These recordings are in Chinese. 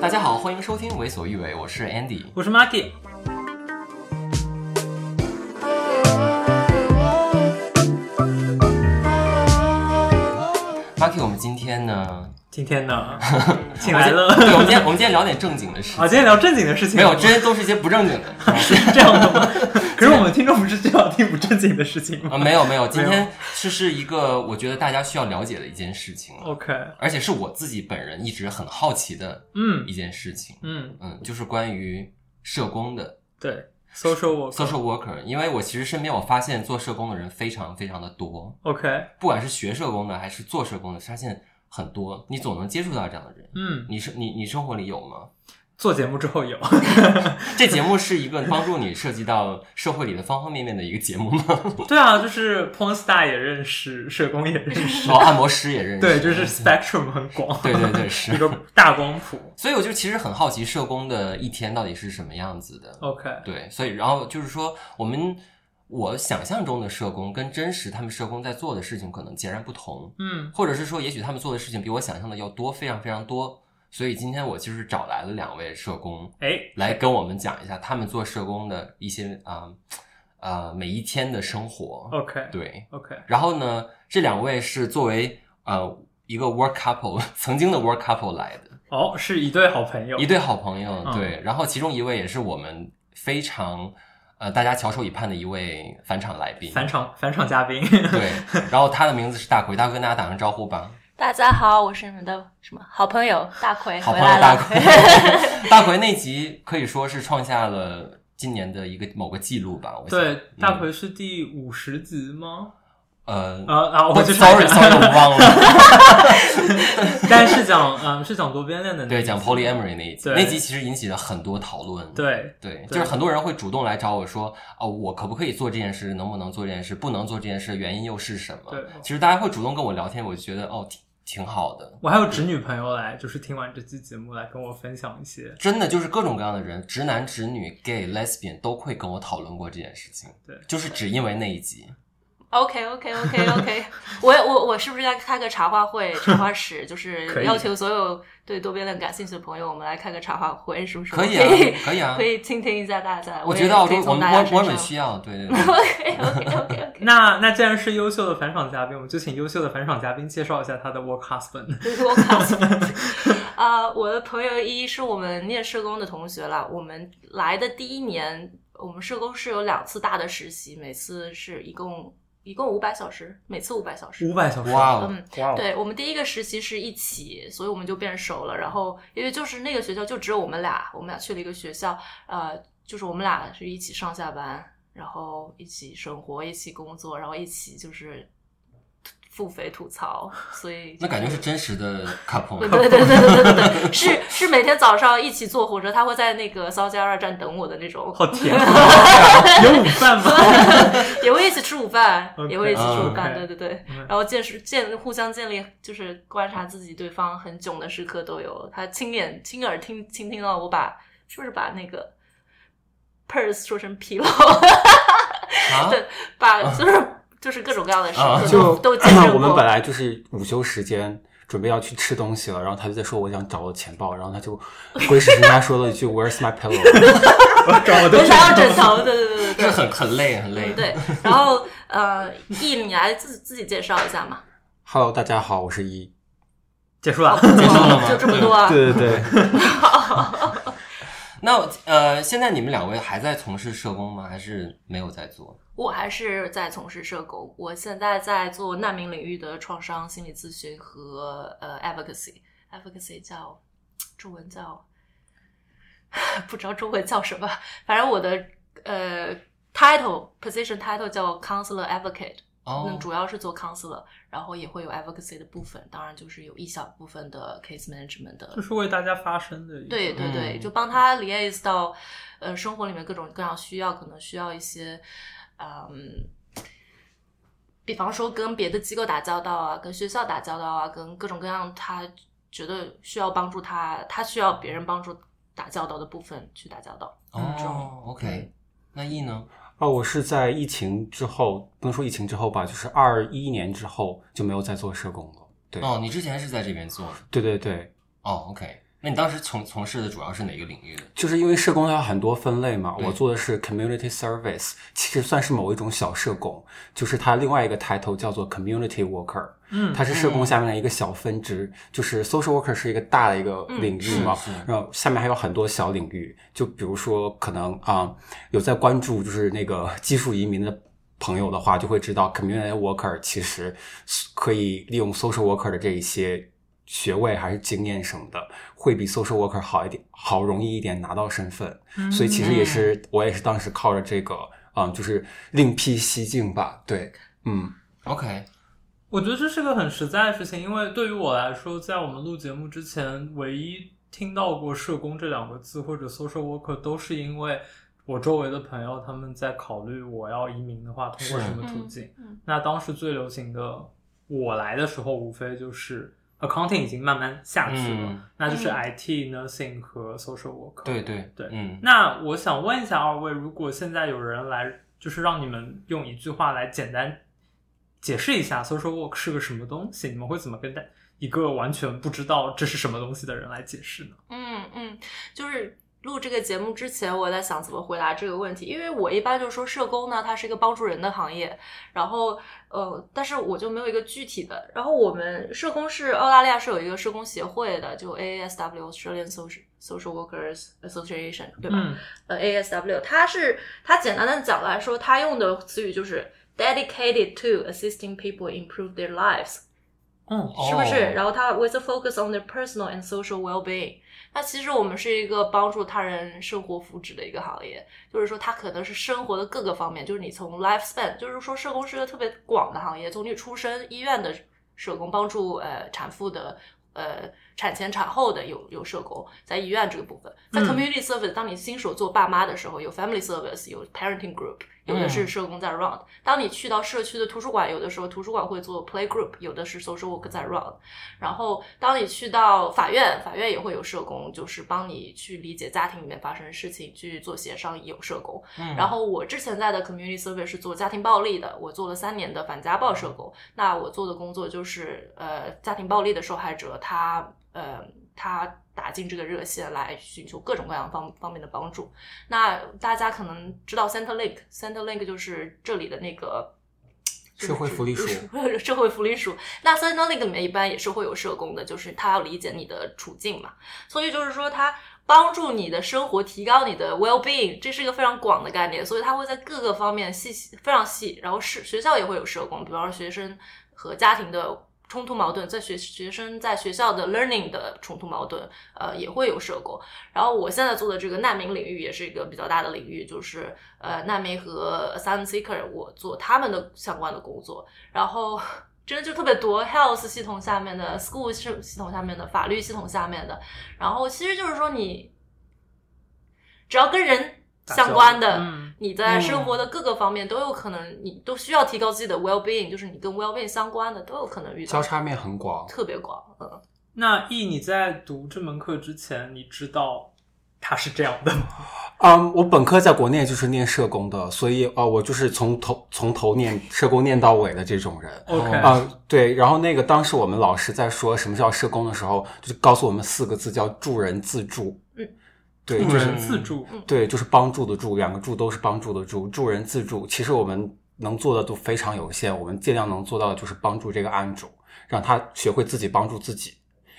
大家好，欢迎收听《为所欲为》，我是 Andy，我是 Marky。Marky，我们今天呢？今天呢？请来了。对，我们今天我们今天聊点正经的事情。啊，今天聊正经的事情。没有，这些都是一些不正经的。是这样的吗？可是我们听众不是就要听不正经的事情吗？啊，没有没有，今天这是一个我觉得大家需要了解的一件事情。OK，而且是我自己本人一直很好奇的，嗯，一件事情。嗯嗯，就是关于社工的。对，social worker。social worker，因为我其实身边我发现做社工的人非常非常的多。OK，不管是学社工的还是做社工的，发现。很多，你总能接触到这样的人。嗯，你是你你生活里有吗？做节目之后有。这节目是一个帮助你涉及到社会里的方方面面的一个节目吗？对啊，就是 porn star 也认识，社工也认识，哦，按摩师也认识。对，就是 spectrum 很广。对对对，是一个大光谱。所以我就其实很好奇，社工的一天到底是什么样子的？OK。对，所以然后就是说我们。我想象中的社工跟真实他们社工在做的事情可能截然不同，嗯，或者是说，也许他们做的事情比我想象的要多，非常非常多。所以今天我就是找来了两位社工，哎，来跟我们讲一下他们做社工的一些啊啊、呃呃、每一天的生活。OK，对，OK。然后呢，这两位是作为呃一个 work couple 曾经的 work couple 来的，哦，是一对好朋友，一对好朋友，嗯、对。然后其中一位也是我们非常。呃，大家翘首以盼的一位返场来宾，返场返场嘉宾，对，然后他的名字是大奎，大奎跟大家打声招呼吧。大家好，我是你们的什么好朋友大奎，好朋友大奎，大奎那集可以说是创下了今年的一个某个记录吧。我想对，大奎是第五十集吗？呃啊啊！我就 sorry sorry，我忘了。但是讲嗯，是讲多边恋的那对，讲 polyamory 那一集，那集其实引起了很多讨论。对对，就是很多人会主动来找我说，哦，我可不可以做这件事？能不能做这件事？不能做这件事，原因又是什么？对，其实大家会主动跟我聊天，我就觉得哦，挺挺好的。我还有直女朋友来，就是听完这期节目来跟我分享一些，真的就是各种各样的人，直男、直女、gay、lesbian 都会跟我讨论过这件事情。对，就是只因为那一集。OK OK OK OK，我我我是不是要开个茶话会、茶话 室？就是要求所有对多边论感兴趣的朋友，我们来开个茶话会，是不是？可以啊，可以啊，可以倾听一下大家。我觉得我我我我很需要，对对对。OK OK OK OK。那那既然是优秀的返场嘉宾，我们就请优秀的返场嘉宾介绍一下他的 work husband。work husband。啊，我的朋友一是我们念社工的同学啦。我们来的第一年，我们社工是有两次大的实习，每次是一共。一共五百小时，每次五百小时。五百小时，哇、wow. 嗯！对，我们第一个实习是一起，所以我们就变熟了。然后，因为就是那个学校就只有我们俩，我们俩去了一个学校，呃，就是我们俩是一起上下班，然后一起生活，一起工作，然后一起就是。腹诽吐槽，所以那感觉是真实的 couple。对对对对对对对，是是每天早上一起坐火车，他会在那个骚家二站等我的那种。好甜啊！有午饭吗？也会一起吃午饭，okay, 也会一起吃午饭。Okay. 对对对，然后见识见互相建立，就是观察自己对方很囧的时刻都有。他亲眼亲耳听倾听到我把是不是把那个 purse 说成啊、对，把就是。就是各种各样的事情，就都经历过。我们本来就是午休时间，准备要去吃东西了，然后他就在说我想找我的钱包，然后他就鬼使神差说了一句 Where's my pillow？我找我的想要枕头，对对对对对，是很很累很累。对，然后呃，易，你来自自己介绍一下嘛。Hello，大家好，我是易。结束了，结束了吗？就这么多啊？对对对。那呃，现在你们两位还在从事社工吗？还是没有在做？我还是在从事社工。我现在在做难民领域的创伤心理咨询和呃 advocacy，advocacy 叫中文叫 不知道中文叫什么，反正我的呃 title position title 叫 counselor advocate。哦，那主要是做 counselor，然后也会有 advocacy 的部分，当然就是有一小部分的 case management 的，就是为大家发声的。对对对，就帮他 liaise 到呃生活里面各种各样需要，可能需要一些嗯，比方说跟别的机构打交道啊，跟学校打交道啊，跟各种各样他觉得需要帮助他，他需要别人帮助打交道的部分去打交道。哦，OK，那 E 呢？哦，我是在疫情之后，不能说疫情之后吧，就是二一年之后就没有再做社工了。对，哦，你之前是在这边做的？对对对。哦，OK。那你当时从从事的主要是哪个领域的？就是因为社工它有很多分类嘛，我做的是 community service，其实算是某一种小社工，就是它另外一个抬头叫做 community worker，嗯，它是社工下面的一个小分支，嗯、就是 social worker 是一个大的一个领域嘛，嗯、然后下面还有很多小领域，就比如说可能啊、呃、有在关注就是那个技术移民的朋友的话，就会知道 community worker 其实可以利用 social worker 的这一些。学位还是经验什么的，会比 social worker 好一点，好容易一点拿到身份。嗯、所以其实也是我也是当时靠着这个，嗯，就是另辟蹊径吧。对，嗯，OK。我觉得这是个很实在的事情，因为对于我来说，在我们录节目之前，唯一听到过社工这两个字或者 social worker，都是因为我周围的朋友他们在考虑我要移民的话，通过什么途径。嗯、那当时最流行的，我来的时候无非就是。Accounting 已经慢慢下去了，嗯、那就是 IT、嗯、Nursing 和 Social Work。对对对，嗯。那我想问一下二位，如果现在有人来，就是让你们用一句话来简单解释一下 Social Work 是个什么东西，你们会怎么跟一个完全不知道这是什么东西的人来解释呢？嗯嗯，就是。录这个节目之前，我在想怎么回答这个问题，因为我一般就说社工呢，它是一个帮助人的行业，然后呃，但是我就没有一个具体的。然后我们社工是澳大利亚是有一个社工协会的，就 AASW Australian Social Social Workers Association，对吧？嗯、呃，ASW，它是它简单的讲来说，它用的词语就是 dedicated to assisting people improve their lives，嗯，是不是？哦、然后它 with a focus on their personal and social well-being。那其实我们是一个帮助他人生活福祉的一个行业，就是说它可能是生活的各个方面，就是你从 lifespan，就是说社工是一个特别广的行业，从你出生医院的社工帮助呃产妇的呃产前产后的有有社工在医院这个部分，在 community service，当你新手做爸妈的时候有 family service，有 parenting group。有的是社工在 run，当你去到社区的图书馆，有的时候图书馆会做 play group，有的是 social work 在 run。然后当你去到法院，法院也会有社工，就是帮你去理解家庭里面发生的事情，去做协商，也有社工。嗯。然后我之前在的 community service 是做家庭暴力的，我做了三年的反家暴社工。那我做的工作就是，呃，家庭暴力的受害者，他，呃，他。打进这个热线来寻求各种各样方方面的帮助。那大家可能知道 Centrelink，Centrelink 就是这里的那个社会福利署，社会福利署。那 Centrelink 里面一般也是会有社工的，就是他要理解你的处境嘛。所以就是说，他帮助你的生活，提高你的 well-being，这是一个非常广的概念。所以他会在各个方面细细非常细。然后是学校也会有社工，比方说学生和家庭的。冲突矛盾，在学学生在学校的 learning 的冲突矛盾，呃，也会有涉过。然后我现在做的这个难民领域也是一个比较大的领域，就是呃难民和 asylum seeker，我做他们的相关的工作。然后 真的就特别多，health 系统下面的，school 系系统下面的，法律系统下面的。然后其实就是说，你只要跟人。相关的，嗯、你在生活的各个方面都有可能，你都需要提高自己的 well being，就是你跟 well being 相关的都有可能遇到。交叉面很广，特别广。嗯，那 E 你在读这门课之前，你知道它是这样的吗？嗯，um, 我本科在国内就是念社工的，所以啊，uh, 我就是从头从头念社工念到尾的这种人。OK，啊，uh, 对。然后那个当时我们老师在说什么叫社工的时候，就告诉我们四个字叫助人自助。嗯。对，助人自助，对，就是帮助的助，两个助都是帮助的助，助人自助。其实我们能做的都非常有限，我们尽量能做到的就是帮助这个案主，让他学会自己帮助自己。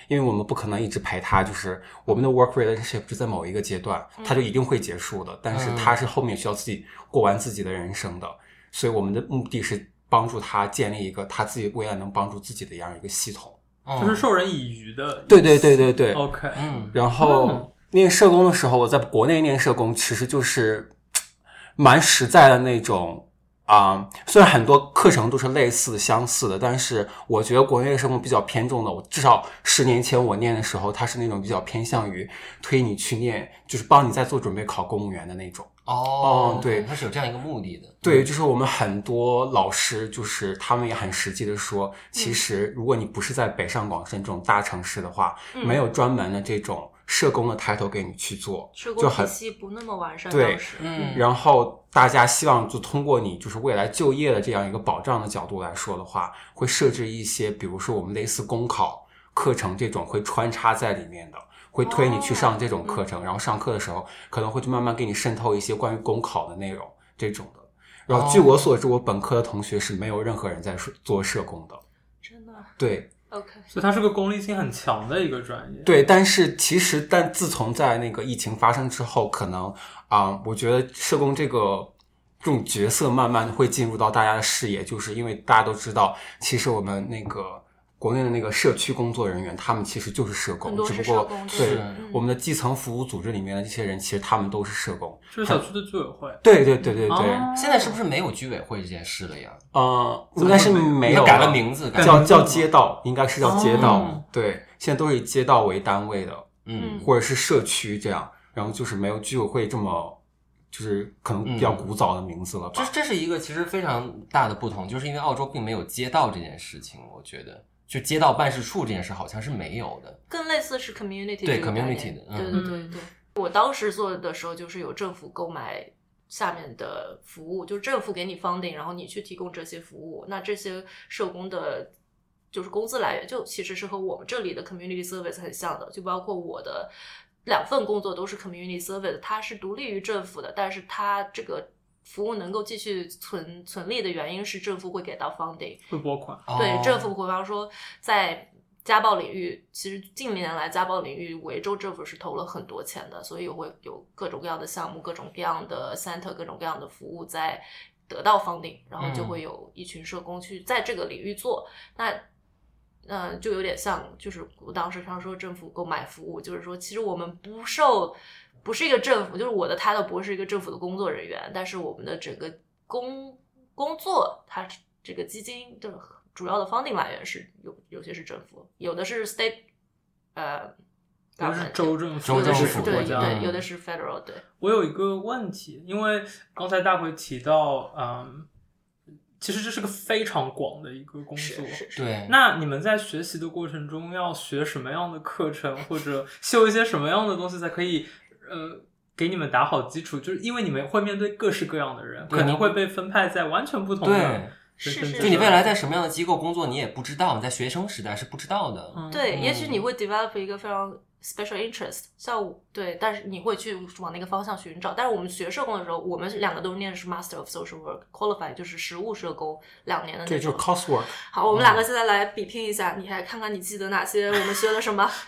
因为我们不可能一直陪他，就是我们的 work relationship 是在某一个阶段，他就一定会结束的。但是他是后面需要自己过完自己的人生的，所以我们的目的是帮助他建立一个他自己未来能帮助自己的这样一个系统，就是授人以渔的。对对对对对。OK，嗯，然后。念社工的时候，我在国内念社工，其实就是 蛮实在的那种啊、呃。虽然很多课程都是类似的、相似的，但是我觉得国内的社工比较偏重的。我至少十年前我念的时候，它是那种比较偏向于推你去念，就是帮你在做准备考公务员的那种。哦，对，它是有这样一个目的的。对，就是我们很多老师，就是他们也很实际的说，其实如果你不是在北上广深这种大城市的话，没有专门的这种。社工的 title 给你去做，社就很工体系不那么完善，对嗯，然后大家希望就通过你就是未来就业的这样一个保障的角度来说的话，会设置一些，比如说我们类似公考课程这种会穿插在里面的，会推你去上这种课程，然后上课的时候可能会去慢慢给你渗透一些关于公考的内容这种的。然后据我所知，我本科的同学是没有任何人在做社工的。真的对。OK，所以它是个功利性很强的一个专业。对，但是其实，但自从在那个疫情发生之后，可能啊、呃，我觉得社工这个这种角色慢慢会进入到大家的视野，就是因为大家都知道，其实我们那个。国内的那个社区工作人员，他们其实就是社工，只不过对我们的基层服务组织里面的这些人，其实他们都是社工。就是小区的居委会。对对对对对。现在是不是没有居委会这件事了呀？呃，应该是没有，改了名字，叫叫街道，应该是叫街道。对，现在都是以街道为单位的，嗯，或者是社区这样，然后就是没有居委会这么，就是可能比较古早的名字了吧。这这是一个其实非常大的不同，就是因为澳洲并没有街道这件事情，我觉得。就街道办事处这件事好像是没有的，更类似是 community 对 community 的，嗯、对对对对。我当时做的时候，就是有政府购买下面的服务，就是政府给你 funding，然后你去提供这些服务。那这些社工的，就是工资来源，就其实是和我们这里的 community service 很像的。就包括我的两份工作都是 community service，它是独立于政府的，但是它这个。服务能够继续存存立的原因是政府会给到 funding，会拨款。对，政府比方说在家暴领域，其实近年来家暴领域维州政府是投了很多钱的，所以会有各种各样的项目、各种各样的 center、各种各样的服务在得到 funding，然后就会有一群社工去在这个领域做。那嗯、呃，就有点像，就是我当时常说政府购买服务，就是说其实我们不受。不是一个政府，就是我的 title 不是一个政府的工作人员，但是我们的整个工工作，它这个基金的主要的 funding 来源是有有些是政府，有的是 state，呃，有的是州政府，州政府对，有的是 federal。对，我有一个问题，因为刚才大会提到，嗯。其实这是个非常广的一个工作，对。那你们在学习的过程中要学什么样的课程，或者修一些什么样的东西，才可以？呃，给你们打好基础，就是因为你们会面对各式各样的人，可能会被分派在完全不同的。对，是是。就你未来在什么样的机构工作，你也不知道，你在学生时代是不知道的。嗯、对，也许你会 develop 一个非常 special interest，像我对，但是你会去往那个方向寻找。但是我们学社工的时候，我们两个都念的是 Master of Social Work，qualified 就是实务社工两年的那种。对，就是 coursework。好，我们两个现在来比拼一下，你还看看你记得哪些我们学了什么。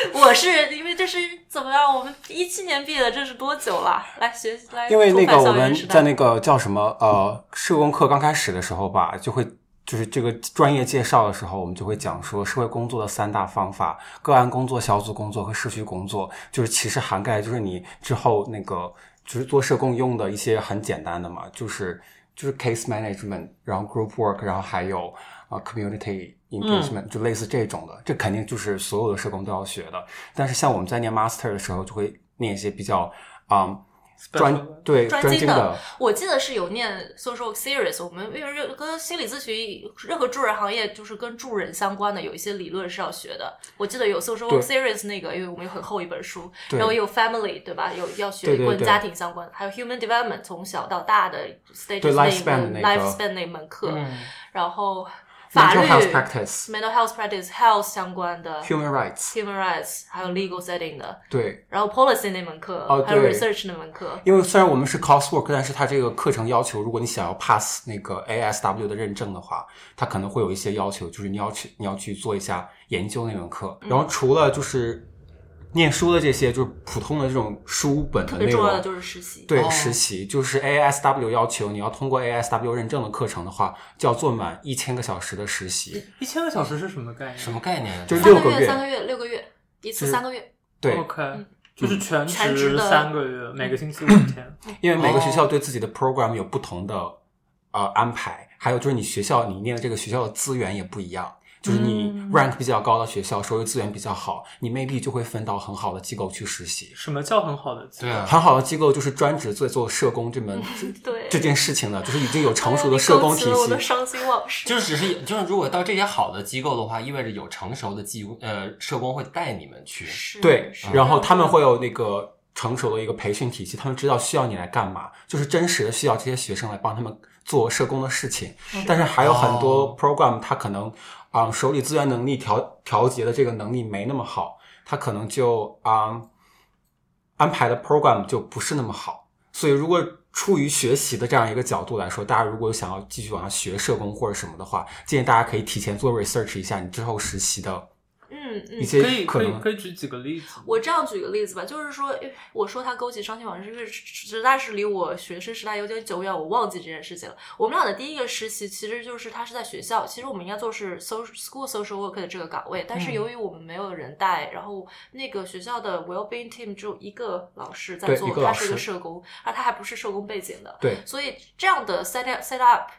我是因为这是怎么样？我们一七年毕业的，这是多久了？来学习来。因为那个我们在那个叫什么呃社工课刚开始的时候吧，就会就是这个专业介绍的时候，我们就会讲说社会工作的三大方法：个案工作、小组工作和社区工作。就是其实涵盖就是你之后那个就是做社工用的一些很简单的嘛，就是就是 case management，然后 group work，然后还有啊、呃、community。engagement 就类似这种的，这肯定就是所有的社工都要学的。但是像我们在念 master 的时候，就会念一些比较啊专对专精的。我记得是有念 social series，我们因为任跟心理咨询任何助人行业就是跟助人相关的，有一些理论是要学的。我记得有 social series 那个，因为我们有很厚一本书，然后有 family 对吧？有要学跟家庭相关的，还有 human development 从小到大的 stages 那一门 life span 那门课，然后。法律 mental health practice、mental health practice、health 相关的 human rights、human rights，还有 legal setting 的。对。然后 policy 那门课，哦、还有 research 那门课。因为虽然我们是 coursework，但是它这个课程要求，如果你想要 pass 那个 ASW 的认证的话，它可能会有一些要求，就是你要去你要去做一下研究那门课。然后除了就是。念书的这些就是普通的这种书本的内容，特别重要的就是实习。对，哦、实习就是 ASW 要求你要通过 ASW 认证的课程的话，就要做满一千个小时的实习。一千个小时是什么概念？什么概念？就六个月，三个月，六个月，一次三个月。对，OK，、嗯、就是全职三个月，每个星期五天。因为每个学校对自己的 program 有不同的、哦、呃安排，还有就是你学校你念的这个学校的资源也不一样。就是你 rank 比较高的学校，收入资源比较好，你 maybe 就会分到很好的机构去实习。什么叫很好的机构？对啊，很好的机构就是专职做做社工这门 对这件事情的，就是已经有成熟的社工体系。我的伤心往事。就是只是就是，如果到这些好的机构的话，意味着有成熟的机呃社工会带你们去。对，然后他们会有那个成熟的一个培训体系，他们知道需要你来干嘛，就是真实的需要这些学生来帮他们做社工的事情。但是还有很多 program，他可能啊、手里资源能力调调节的这个能力没那么好，他可能就啊、安排的 program 就不是那么好。所以如果出于学习的这样一个角度来说，大家如果想要继续往上学社工或者什么的话，建议大家可以提前做 research 一下你之后实习的。嗯嗯，一些可以可以可以举几个例子。我这样举个例子吧，就是说，我说他勾起伤心往事，因为实在是离我学生时代有点久远，我忘记这件事情了。我们俩的第一个实习其实就是他是在学校，其实我们应该做是 social school social work 的这个岗位，但是由于我们没有人带，嗯、然后那个学校的 well-being team 只有一个老师在做，他是一个社工，而他还不是社工背景的，对，所以这样的 set up set up。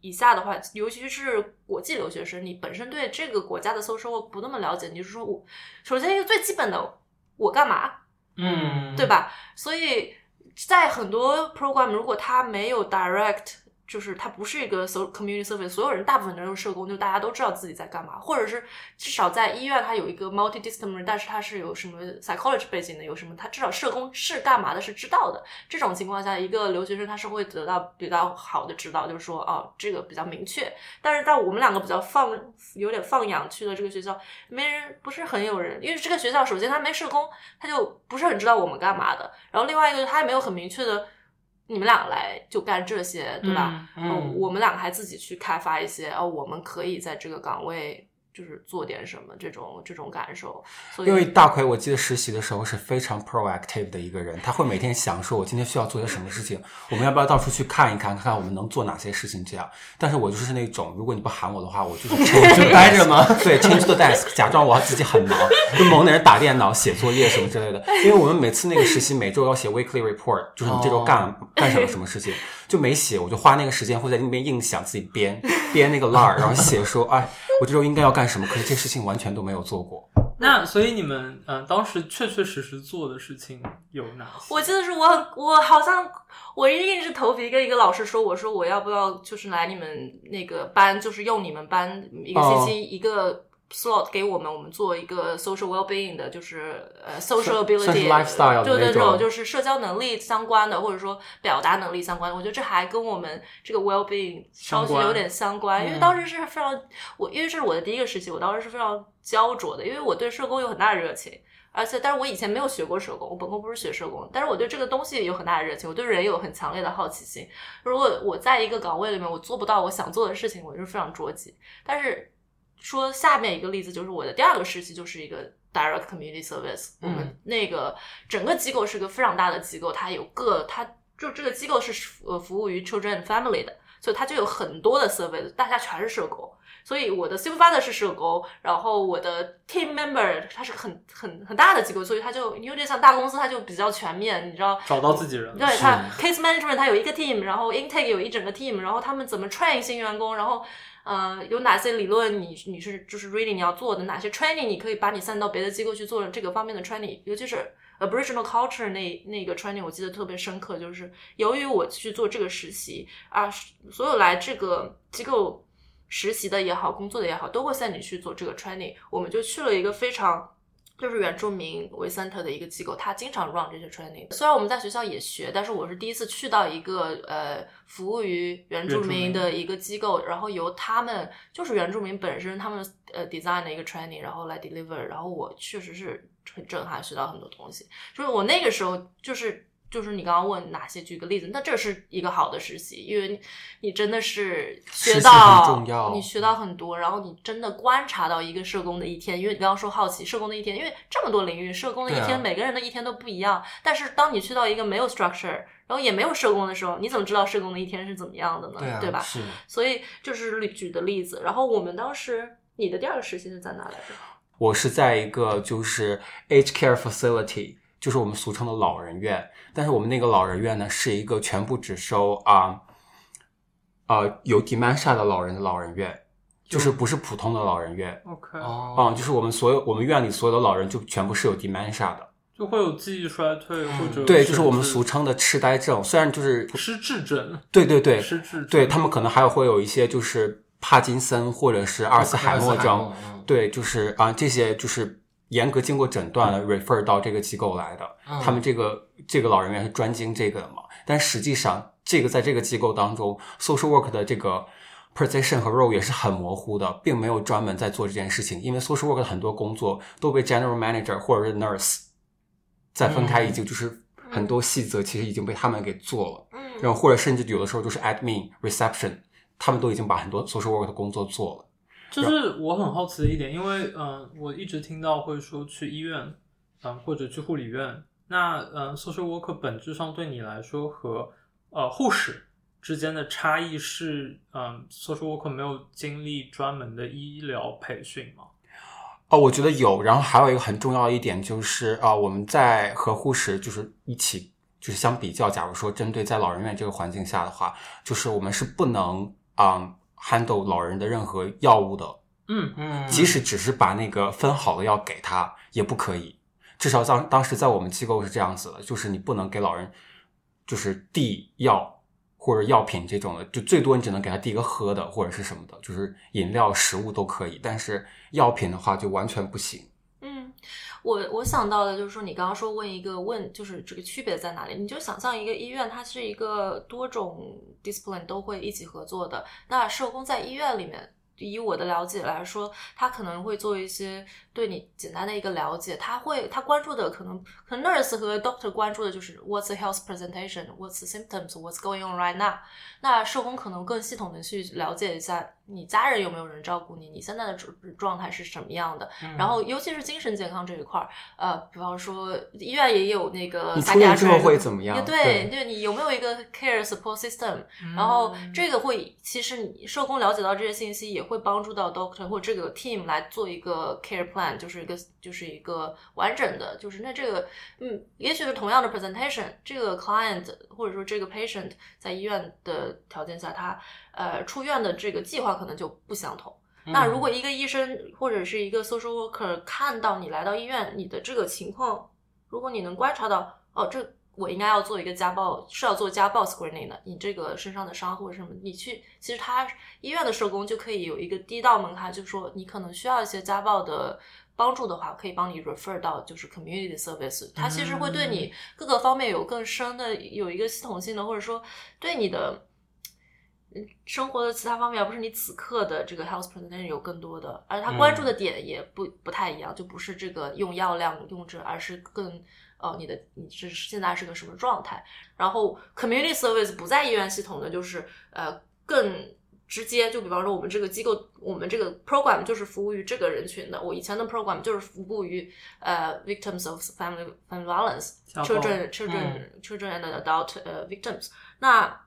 以下的话，尤其是国际留学生，你本身对这个国家的 social work 不那么了解，你就是说我首先一个最基本的，我干嘛？嗯，对吧？所以在很多 program，如果他没有 direct。就是它不是一个 so community service，所有人大部分人都是社工，就大家都知道自己在干嘛，或者是至少在医院它有一个 multidisciplinary，但是它是有什么 psychology 背景的，有什么他至少社工是干嘛的，是知道的。这种情况下，一个留学生他是会得到比较好的指导，就是说哦，这个比较明确。但是在我们两个比较放有点放养去的这个学校，没人不是很有人，因为这个学校首先他没社工，他就不是很知道我们干嘛的。然后另外一个他也没有很明确的。你们俩来就干这些，对吧？嗯，嗯我们两个还自己去开发一些，哦，我们可以在这个岗位。就是做点什么这种这种感受，所以因为大奎，我记得实习的时候是非常 proactive 的一个人，他会每天想说，我今天需要做些什么事情，我们要不要到处去看一看，看看我们能做哪些事情这样。但是我就是那种，如果你不喊我的话，我就是 就待着吗？对，change the desk，假装我自己很忙，就猛在那打电脑、写作业什么之类的。因为我们每次那个实习每周要写 weekly report，就是你这周干、oh. 干什么什么事情，就没写，我就花那个时间会在那边硬想自己编 编那个 line，然后写说，哎。我这周应该要干什么？可是这事情完全都没有做过。那所以你们嗯、呃，当时确确实实做的事情有哪些？我记得是我，我好像我硬着头皮跟一个老师说，我说我要不要就是来你们那个班，就是用你们班一个星期一个。Oh. slot 给我们，我们做一个 social well-being 的，就是呃 social ability，对对对，就是社交能力相关的，或者说表达能力相关的。我觉得这还跟我们这个 well-being 稍许有点相关，因为当时是非常我，因为这是我的第一个时期，我当时是非常焦灼的，因为我对社工有很大的热情，而且但是我以前没有学过社工，我本科不是学社工，但是我对这个东西有很大的热情，我对人有很强烈的好奇心。如果我在一个岗位里面，我做不到我想做的事情，我就是非常着急，但是。说下面一个例子，就是我的第二个实习就是一个 direct community service。我们那个整个机构是个非常大的机构，它有各，它就这个机构是呃服务于 children and family 的，所以它就有很多的 service，大家全是社工。所以我的 supervisor 是社工，然后我的 team member 它是很很很大的机构，所以它就有点像大公司，它就比较全面，你知道？找到自己人。对，它 case management 它有一个 team，然后 intake 有一整个 team，然后他们怎么 train 新员工，然后。呃，有哪些理论你你是就是 really 你要做的？哪些 training 你可以把你散到别的机构去做这个方面的 training？尤其是 Aboriginal culture 那那个 training，我记得特别深刻，就是由于我去做这个实习啊，所有来这个机构实习的也好，工作的也好，都会带你去做这个 training。我们就去了一个非常。就是原住民为 center 的一个机构，他经常 run 这些 training。虽然我们在学校也学，但是我是第一次去到一个呃服务于原住民的一个机构，然后由他们就是原住民本身他们呃 design 的一个 training，然后来 deliver。然后我确实是很震撼，学到很多东西。就是我那个时候就是。就是你刚刚问哪些，举个例子，那这是一个好的实习，因为你，你真的是学到，你学到很多，然后你真的观察到一个社工的一天，因为你刚刚说好奇社工的一天，因为这么多领域，社工的一天，每个人的一天都不一样。但是当你去到一个没有 structure，然后也没有社工的时候，你怎么知道社工的一天是怎么样的呢？对啊，对吧？是。所以就是举的例子。然后我们当时，你的第二个实习是在哪来着？我是在一个就是 aged care facility。就是我们俗称的老人院，但是我们那个老人院呢，是一个全部只收啊，呃，有 dementia 的老人的老人院，就是不是普通的老人院。OK，哦，嗯，就是我们所有我们院里所有的老人就全部是有 dementia 的，就会有记忆衰退或者对，就是我们俗称的痴呆症。虽然就是失智症，对对对，失智症，对他们可能还有会有一些就是帕金森或者是阿尔茨海默症，嗯。对，就是啊、呃、这些就是严格经过诊断了、嗯、refer 到这个机构来的。嗯、他们这个这个老人院是专精这个的嘛？但实际上，这个在这个机构当中，social work 的这个 position 和 role 也是很模糊的，并没有专门在做这件事情。因为 social work 的很多工作都被 general manager 或者是 nurse 在分开，已经就是很多细则其实已经被他们给做了。嗯，然后或者甚至有的时候就是 admin reception，他们都已经把很多 social work 的工作做了。就是我很好奇的一点，因为嗯、呃，我一直听到会说去医院，嗯、呃，或者去护理院。那嗯、呃，social worker 本质上对你来说和呃护士之间的差异是，嗯、呃，social worker 没有经历专门的医疗培训吗？哦，我觉得有。然后还有一个很重要的一点就是，啊、呃，我们在和护士就是一起就是相比较，假如说针对在老人院这个环境下的话，就是我们是不能啊、呃、handle 老人的任何药物的。嗯嗯，即使只是把那个分好的药给他也不可以。至少当当时在我们机构是这样子的，就是你不能给老人就是递药或者药品这种的，就最多你只能给他递一个喝的或者是什么的，就是饮料、食物都可以，但是药品的话就完全不行。我我想到的就是说，你刚刚说问一个问，就是这个区别在哪里？你就想象一个医院，它是一个多种 discipline 都会一起合作的，那社工在医院里面。以我的了解来说，他可能会做一些对你简单的一个了解，他会他关注的可能可能 nurse 和 doctor 关注的就是 what's the health presentation，what's the symptoms，what's going on right now。那社工可能更系统的去了解一下你家人有没有人照顾你，你现在的状状态是什么样的。嗯、然后尤其是精神健康这一块儿，呃，比方说医院也有那个你出院之后会怎么样？对，对你有没有一个 care support system？、嗯、然后这个会其实你社工了解到这些信息也。会帮助到 doctor 或者这个 team 来做一个 care plan，就是一个就是一个完整的，就是那这个嗯，也许是同样的 presentation，这个 client 或者说这个 patient 在医院的条件下，他呃出院的这个计划可能就不相同。嗯、那如果一个医生或者是一个 social worker 看到你来到医院，你的这个情况，如果你能观察到哦这。我应该要做一个家暴，是要做家暴 screening 的。你这个身上的伤或者什么，你去，其实他医院的社工就可以有一个第一道门槛，就是说你可能需要一些家暴的帮助的话，可以帮你 refer 到就是 community service。他其实会对你各个方面有更深的有一个系统性的，或者说对你的生活的其他方面，而不是你此刻的这个 health presentation 有更多的，而他关注的点也不不太一样，就不是这个用药量用着，而是更。哦，你的你是现在是个什么状态？然后 community service 不在医院系统的，就是呃更直接。就比方说，我们这个机构，我们这个 program 就是服务于这个人群的。我以前的 program 就是服务于呃 victims of family family violence，children children children and adult 呃 victims。那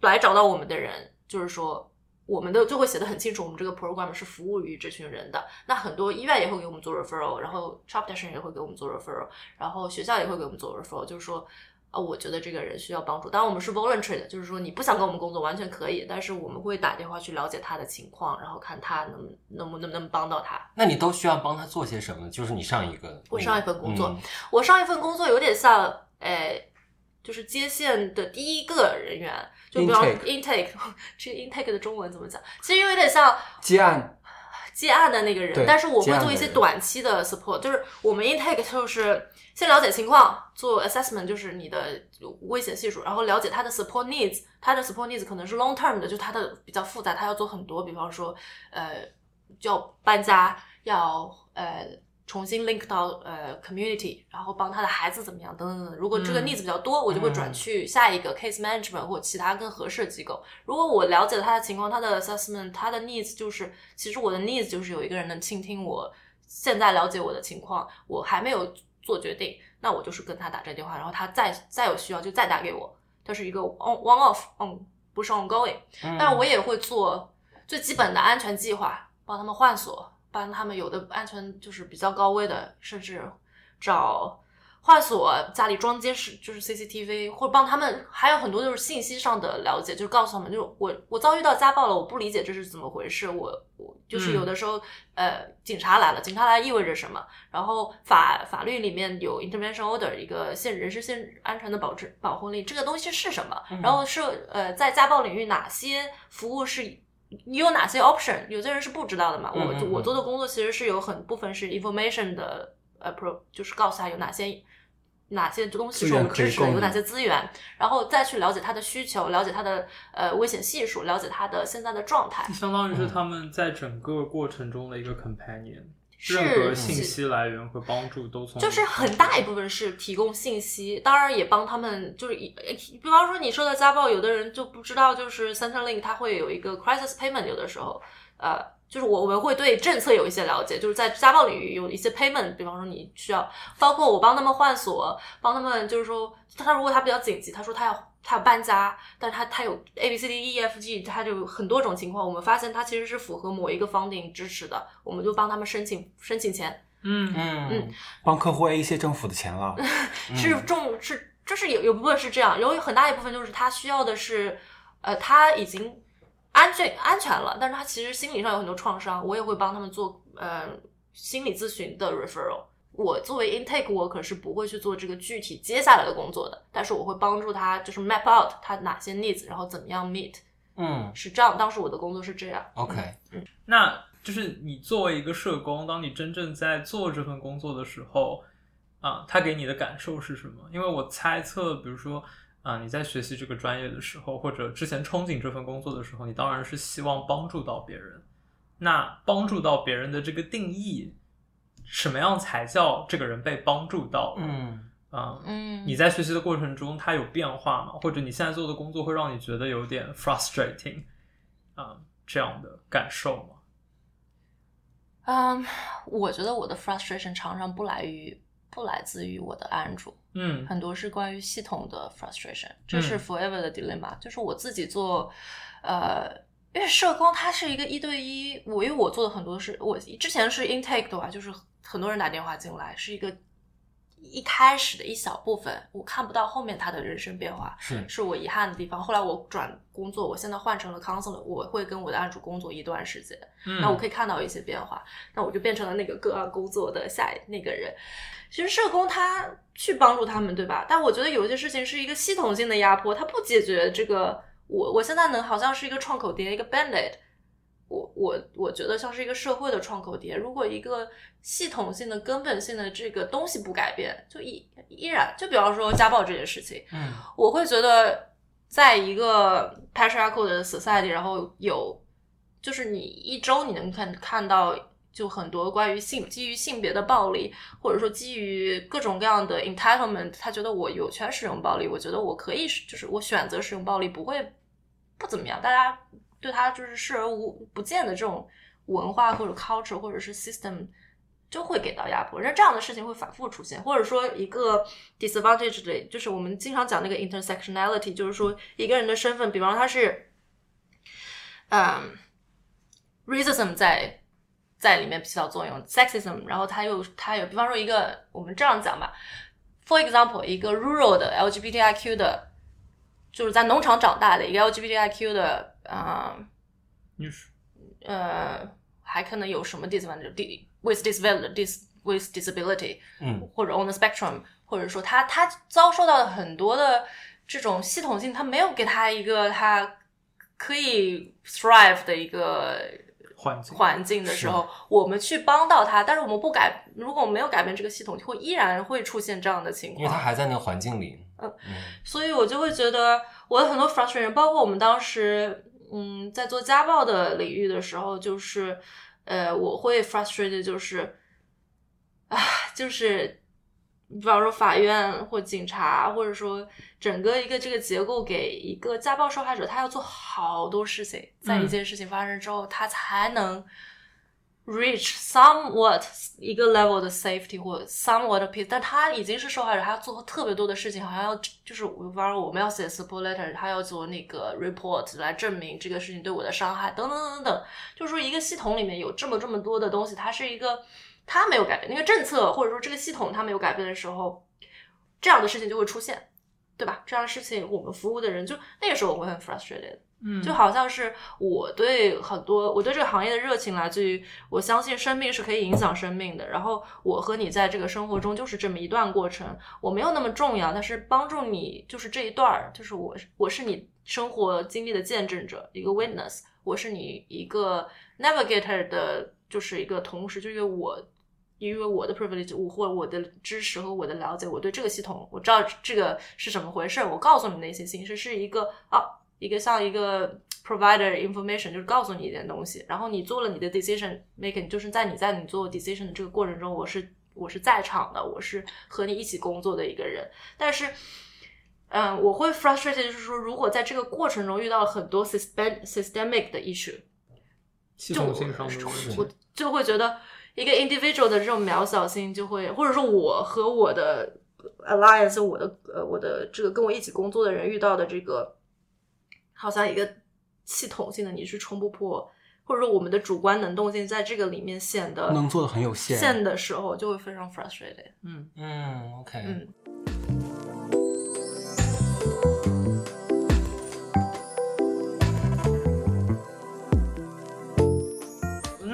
来找到我们的人，就是说。我们的就会写的很清楚，我们这个 program 是服务于这群人的。那很多医院也会给我们做 referral，然后 protection 也会给我们做 referral，然后学校也会给我们做 referral，就是说，啊，我觉得这个人需要帮助。当然我们是 voluntary 的，就是说你不想跟我们工作完全可以，但是我们会打电话去了解他的情况，然后看他能能不能不能帮到他。那你都需要帮他做些什么？就是你上一个，我上一份工作，嗯、我上一份工作有点像，哎。就是接线的第一个人员，就比方 intake，这个 intake 的中文怎么讲？其实有点像接案，接案的那个人。但是我会做一些短期的 support，就是我们 intake 就是先了解情况，做 assessment，就是你的危险系数，然后了解他的 support needs，他的 support needs 可能是 long term 的，就他的比较复杂，他要做很多，比方说呃，就要搬家，要呃。重新 link 到呃 community，然后帮他的孩子怎么样等等等。如果这个 needs 比较多，嗯、我就会转去下一个 case management 或其他更合适的机构。如果我了解了他的情况，他的 assessment，他的 needs 就是，其实我的 needs 就是有一个人能倾听我现在了解我的情况，我还没有做决定，那我就是跟他打这电话，然后他再再有需要就再打给我。它是一个 on one off on 不是 ongoing，嗯、但我也会做最基本的安全计划，帮他们换锁。帮他们有的安全就是比较高危的，甚至找换锁家里装监视，就是 CCTV，或者帮他们，还有很多就是信息上的了解，就是告诉他们，就是我我遭遇到家暴了，我不理解这是怎么回事，我我就是有的时候，嗯、呃，警察来了，警察来意味着什么？然后法法律里面有 intervention order，一个限人身限安全的保证保护令，这个东西是什么？嗯、然后是呃，在家暴领域哪些服务是你有哪些 option？有些人是不知道的嘛。嗯、我我做的工作其实是有很部分是 information 的呃 pro，就是告诉他有哪些。哪些东西是我们支持的？有哪些资源？然后再去了解他的需求，了解他的呃危险系数，了解他的现在的状态。相当于是他们在整个过程中的一个 companion，、嗯、任何信息来源和帮助都从就是很大一部分是提供信息，当然也帮他们就是一比方说你说的家暴，有的人就不知道，就是 Centrelink 它会有一个 crisis payment，有的时候呃。就是我我们会对政策有一些了解，就是在家暴领域有一些 payment，比方说你需要，包括我帮他们换锁，帮他们就是说，他如果他比较紧急，他说他要他有搬家，但是他他有 A B C D E F G，他就有很多种情况，我们发现他其实是符合某一个 funding 支持的，我们就帮他们申请申请钱，嗯。嗯。嗯，帮客户 A 一些政府的钱了，是重是就是有有部分是这样，有很大一部分就是他需要的是，呃他已经。安全安全了，但是他其实心理上有很多创伤，我也会帮他们做呃心理咨询的 referral。我作为 intake worker 是不会去做这个具体接下来的工作的，但是我会帮助他就是 map out 他哪些 needs，然后怎么样 meet。嗯，是这样。当时我的工作是这样。OK，嗯，那就是你作为一个社工，当你真正在做这份工作的时候，啊，他给你的感受是什么？因为我猜测，比如说。啊，你在学习这个专业的时候，或者之前憧憬这份工作的时候，你当然是希望帮助到别人。那帮助到别人的这个定义，什么样才叫这个人被帮助到？嗯啊，嗯，你在学习的过程中，他有变化吗？或者你现在做的工作会让你觉得有点 frustrating 啊，这样的感受吗？嗯，我觉得我的 frustration 常常不来于。不来自于我的安主，嗯，很多是关于系统的 frustration，这是 forever 的 dilemma，嗯，就是我自己做，呃，因为社工它是一个一对一，我因为我做的很多是，我之前是 intake 的话，就是很多人打电话进来，是一个。一开始的一小部分，我看不到后面他的人生变化，是是我遗憾的地方。后来我转工作，我现在换成了 counselor，我会跟我的案主工作一段时间，嗯，那我可以看到一些变化，那我就变成了那个个案工作的下那个人。其实社工他去帮助他们，对吧？但我觉得有些事情是一个系统性的压迫，他不解决这个。我我现在能好像是一个创口碟，一个 band-aid。我我我觉得像是一个社会的创口碟，如果一个系统性的、根本性的这个东西不改变，就依依然就比方说家暴这件事情，嗯，我会觉得在一个 patriarchal 的 society，然后有就是你一周你能看看到就很多关于性基于性别的暴力，或者说基于各种各样的 entitlement，他觉得我有权使用暴力，我觉得我可以就是我选择使用暴力不会不怎么样，大家。对他就是视而无不见的这种文化或者 culture 或者是 system，就会给到压迫。那这样的事情会反复出现，或者说一个 disadvantage 的，就是我们经常讲那个 intersectionality，就是说一个人的身份，比方他是，嗯，racism 在在里面起到作用，sexism，然后他又他有，比方说一个我们这样讲吧，for example，一个 rural 的 LGBTIQ 的，就是在农场长大的一个 LGBTIQ 的。啊、呃、女士呃，还可能有什么 disability，with disability，with disability，嗯，或者 on the spectrum，或者说他他遭受到了很多的这种系统性，他没有给他一个他可以 thrive 的一个环境环境的时候，我们去帮到他，但是我们不改，如果我们没有改变这个系统，会依然会出现这样的情况，因为他还在那个环境里，嗯，所以我就会觉得我有很多 frustration，包括我们当时。嗯，在做家暴的领域的时候，就是，呃，我会 frustrated，就是，啊，就是，比方说法院或警察，或者说整个一个这个结构，给一个家暴受害者，他要做好多事情，在一件事情发生之后，嗯、他才能。reach somewhat 一个 level 的 safety 或 somewhat peace，但他已经是受害者，他要做特别多的事情，好像要就是，比方说我们要写 support letter，他要做那个 report 来证明这个事情对我的伤害，等等等等等，就是说一个系统里面有这么这么多的东西，它是一个他没有改变那个政策，或者说这个系统它没有改变的时候，这样的事情就会出现，对吧？这样的事情我们服务的人就那个时候我会很 frustrated。嗯，就好像是我对很多我对这个行业的热情来自于我相信生命是可以影响生命的，然后我和你在这个生活中就是这么一段过程，我没有那么重要，但是帮助你就是这一段儿，就是我我是你生活经历的见证者，一个 witness，我是你一个 navigator 的，就是一个同时，就因为我因为我的 privilege，我或我的知识和我的了解，我对这个系统我知道这个是怎么回事，我告诉你那些信息是一个啊。一个像一个 provider information，就是告诉你一点东西，然后你做了你的 decision making，就是在你在你做 decision 的这个过程中，我是我是在场的，我是和你一起工作的一个人。但是，嗯，我会 frustrated，就是说，如果在这个过程中遇到了很多 system systemic 的 issue，系统性上的问题，我就会觉得一个 individual 的这种渺小性就会，或者说我和我的 alliance，我的呃我的这个跟我一起工作的人遇到的这个。好像一个系统性的你是冲不破，或者说我们的主观能动性在这个里面显得能做的很有限，限的时候就会非常 frustrated。嗯嗯，OK，嗯。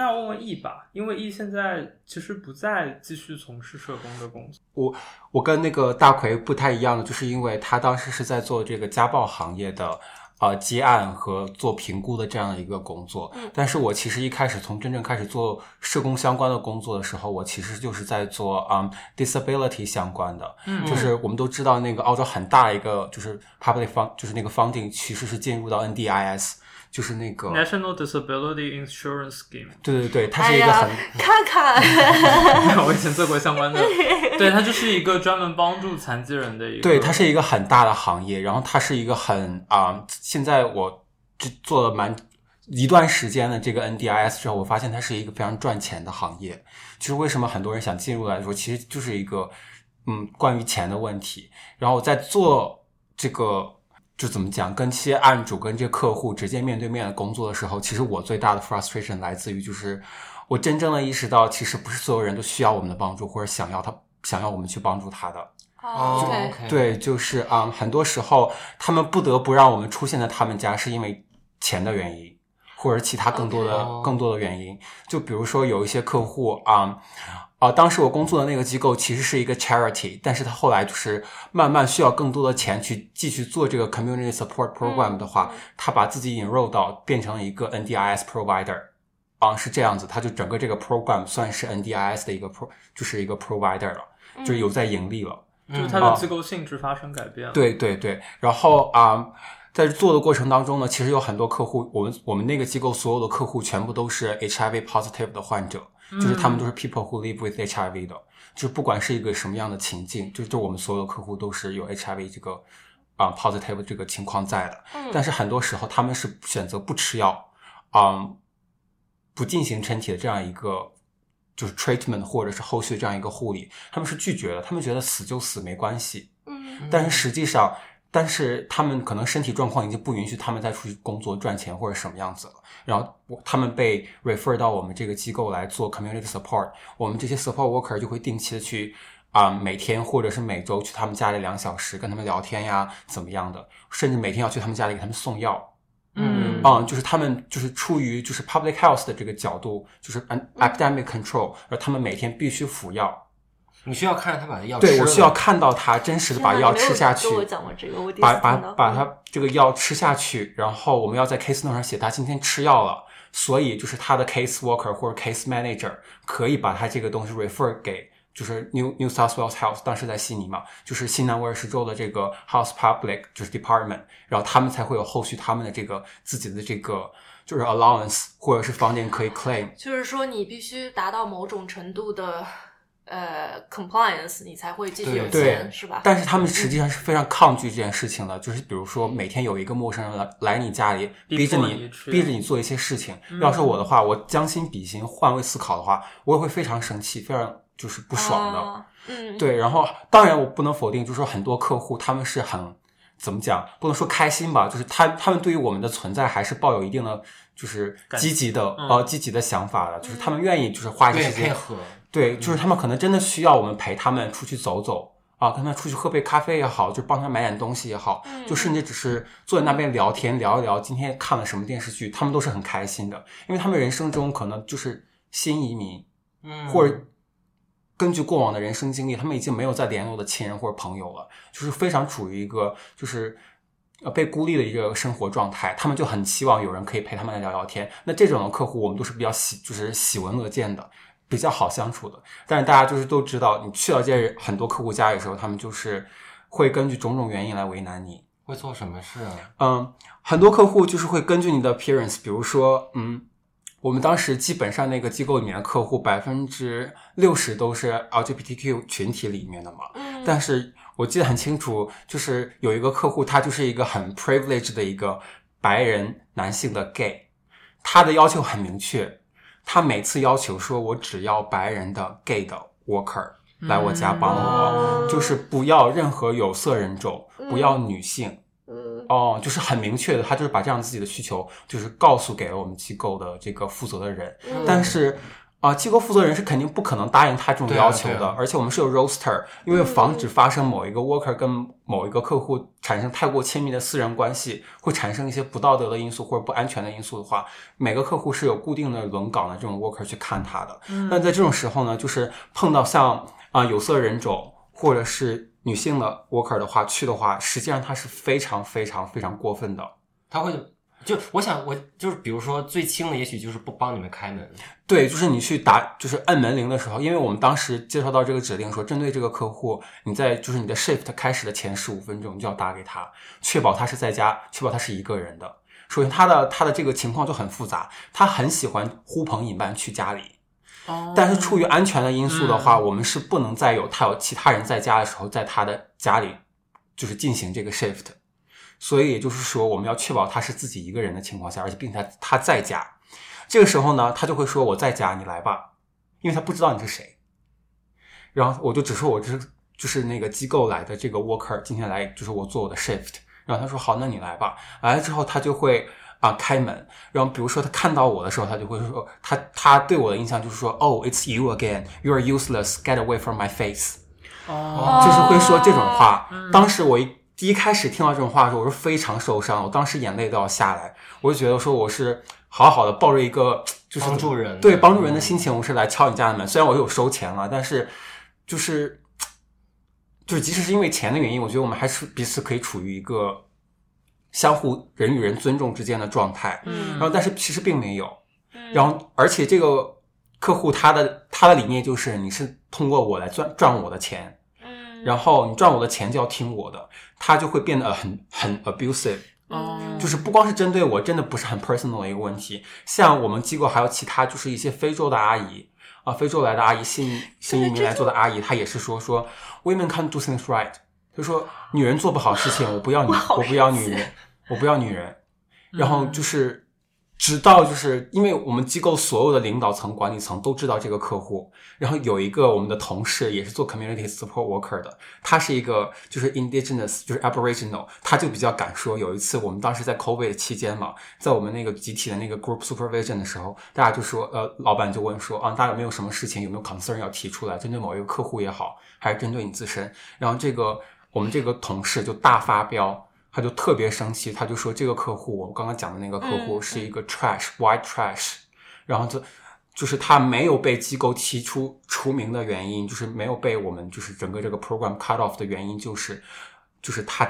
那问问 E 吧，因为 E 现在其实不再继续从事社工的工作。我我跟那个大奎不太一样的，就是因为他当时是在做这个家暴行业的。呃，接案和做评估的这样的一个工作，嗯，但是我其实一开始从真正开始做社工相关的工作的时候，我其实就是在做嗯 disability 相关的，嗯，就是我们都知道那个澳洲很大一个就是 public fund，就是那个 funding 其实是进入到 NDIS。就是那个 National Disability Insurance Scheme，对对对，它是一个很、哎、看看，我以前做过相关的，对，它就是一个专门帮助残疾人的一个，对，它是一个很大的行业，然后它是一个很啊、呃，现在我就做了蛮一段时间的这个 NDIS 之后，我发现它是一个非常赚钱的行业。就是为什么很多人想进入来说，其实就是一个嗯关于钱的问题。然后在做这个。就怎么讲，跟这些案主跟这些客户直接面对面的工作的时候，其实我最大的 frustration 来自于，就是我真正的意识到，其实不是所有人都需要我们的帮助，或者想要他想要我们去帮助他的。哦、oh, okay. 对，就是啊、嗯，很多时候他们不得不让我们出现在他们家，是因为钱的原因，或者其他更多的、okay. 更多的原因。就比如说有一些客户啊。嗯啊，当时我工作的那个机构其实是一个 charity，但是他后来就是慢慢需要更多的钱去继续做这个 community support program 的话，他把自己 enroll 到变成一个 NDIS provider，啊，是这样子，他就整个这个 program 算是 NDIS 的一个 pro，就是一个 provider 了，就是有在盈利了，就是他的机构性质发生改变了。对对对，然后啊，在做的过程当中呢，其实有很多客户，我们我们那个机构所有的客户全部都是 HIV positive 的患者。就是他们都是 people who live with HIV 的，就不管是一个什么样的情境，就就我们所有的客户都是有 HIV 这个啊、uh, positive 这个情况在的。但是很多时候他们是选择不吃药，嗯、um,，不进行身体的这样一个就是 treatment 或者是后续这样一个护理，他们是拒绝的，他们觉得死就死没关系。嗯，但是实际上。但是他们可能身体状况已经不允许他们再出去工作赚钱或者什么样子了，然后他们被 refer 到我们这个机构来做 community support，我们这些 support worker 就会定期的去啊、呃、每天或者是每周去他们家里两小时跟他们聊天呀怎么样的，甚至每天要去他们家里给他们送药，嗯。嗯，就是他们就是出于就是 public health 的这个角度，就是 an epidemic control，而他们每天必须服药。你需要看着他把药吃了，对，我需要看到他真实的把药吃下去，把把把他这个药吃下去，然后我们要在 case note 上写他今天吃药了，所以就是他的 case worker 或者 case manager 可以把他这个东西 refer 给就是 New New South Wales Health，当时在悉尼嘛，就是新南威尔士州的这个 House Public 就是 department，然后他们才会有后续他们的这个自己的这个就是 allowance 或者是 funding 可以 claim，就是说你必须达到某种程度的。呃，compliance，你才会继续有钱，是吧？但是他们实际上是非常抗拒这件事情的，就是比如说每天有一个陌生人来来你家里，逼着你逼着你做一些事情。嗯、要是我的话，我将心比心，换位思考的话，我也会非常生气，非常就是不爽的。啊、嗯，对。然后，当然我不能否定，就是说很多客户他们是很怎么讲，不能说开心吧，就是他他们对于我们的存在还是抱有一定的，就是积极的、嗯、呃积极的想法的，就是他们愿意就是花一些时间。配合。对，就是他们可能真的需要我们陪他们出去走走啊，跟他出去喝杯咖啡也好，就帮他买点东西也好，就甚至只是坐在那边聊天聊一聊今天看了什么电视剧，他们都是很开心的，因为他们人生中可能就是新移民，嗯，或者根据过往的人生经历，他们已经没有再联络的亲人或者朋友了，就是非常处于一个就是呃被孤立的一个生活状态，他们就很期望有人可以陪他们来聊聊天。那这种的客户，我们都是比较喜，就是喜闻乐见的。比较好相处的，但是大家就是都知道，你去到这些很多客户家里的时候，他们就是会根据种种原因来为难你。会做什么事啊？嗯，很多客户就是会根据你的 appearance，比如说，嗯，我们当时基本上那个机构里面的客户百分之六十都是 LGBTQ 群体里面的嘛。嗯。但是我记得很清楚，就是有一个客户，他就是一个很 privileged 的一个白人男性的 gay，他的要求很明确。他每次要求说，我只要白人的 gay 的 worker 来我家帮我，嗯、就是不要任何有色人种，嗯、不要女性，嗯、哦，就是很明确的，他就是把这样自己的需求就是告诉给了我们机构的这个负责的人，嗯、但是。啊，机构负责人是肯定不可能答应他这种要求的，而且我们是有 roster，因为防止发生某一个 worker 跟某一个客户产生太过亲密的私人关系，会产生一些不道德的因素或者不安全的因素的话，每个客户是有固定的轮岗的这种 worker 去看他的。那在这种时候呢，就是碰到像啊有色人种或者是女性的 worker 的话，去的话，实际上他是非常非常非常过分的，他会。就我想，我就是比如说最轻的，也许就是不帮你们开门。对，就是你去打，就是按门铃的时候，因为我们当时接收到这个指令说，针对这个客户，你在就是你的 shift 开始的前十五分钟，就要打给他，确保他是在家，确保他是一个人的。首先，他的他的这个情况就很复杂，他很喜欢呼朋引伴去家里，哦，但是出于安全的因素的话，嗯，我们是不能再有他有其他人在家的时候，在他的家里就是进行这个 shift。所以也就是说，我们要确保他是自己一个人的情况下，而且并且他他在家。这个时候呢，他就会说：“我在家，你来吧。”因为他不知道你是谁。然后我就只说：“我是就是那个机构来的这个 worker，今天来就是我做我的 shift。”然后他说：“好，那你来吧。”来了之后，他就会啊开门。然后比如说他看到我的时候，他就会说：“他他对我的印象就是说，Oh, it's you again. You are useless. Get away from my face。”哦，就是会说这种话。当时我一。第一开始听到这种话的时候，我是非常受伤，我当时眼泪都要下来。我就觉得说，我是好好的抱着一个就是帮助人，对帮助人的心情，我是来敲你家的门。虽然我有收钱了，但是就是就是，即使是因为钱的原因，我觉得我们还是彼此可以处于一个相互人与人尊重之间的状态。嗯，然后但是其实并没有。然后而且这个客户他的他的理念就是，你是通过我来赚赚我的钱。然后你赚我的钱就要听我的，他就会变得很很 abusive，嗯，就是不光是针对我，真的不是很 personal 的一个问题。像我们机构还有其他，就是一些非洲的阿姨啊，非洲来的阿姨，新新移民来做的阿姨，她也是说说 women can't do things right，就说女人做不好事情，我不要女，我不要女人，我不要女人，然后就是。直到就是因为我们机构所有的领导层、管理层都知道这个客户，然后有一个我们的同事也是做 community support worker 的，他是一个就是 indigenous，就是 aboriginal，他就比较敢说。有一次我们当时在 COVID 期间嘛，在我们那个集体的那个 group supervision 的时候，大家就说，呃，老板就问说，啊，大家有没有什么事情，有没有 concern 要提出来，针对某一个客户也好，还是针对你自身？然后这个我们这个同事就大发飙。他就特别生气，他就说这个客户，我刚刚讲的那个客户是一个 trash，white trash，然后就就是他没有被机构提出除名的原因，就是没有被我们就是整个这个 program cut off 的原因，就是就是他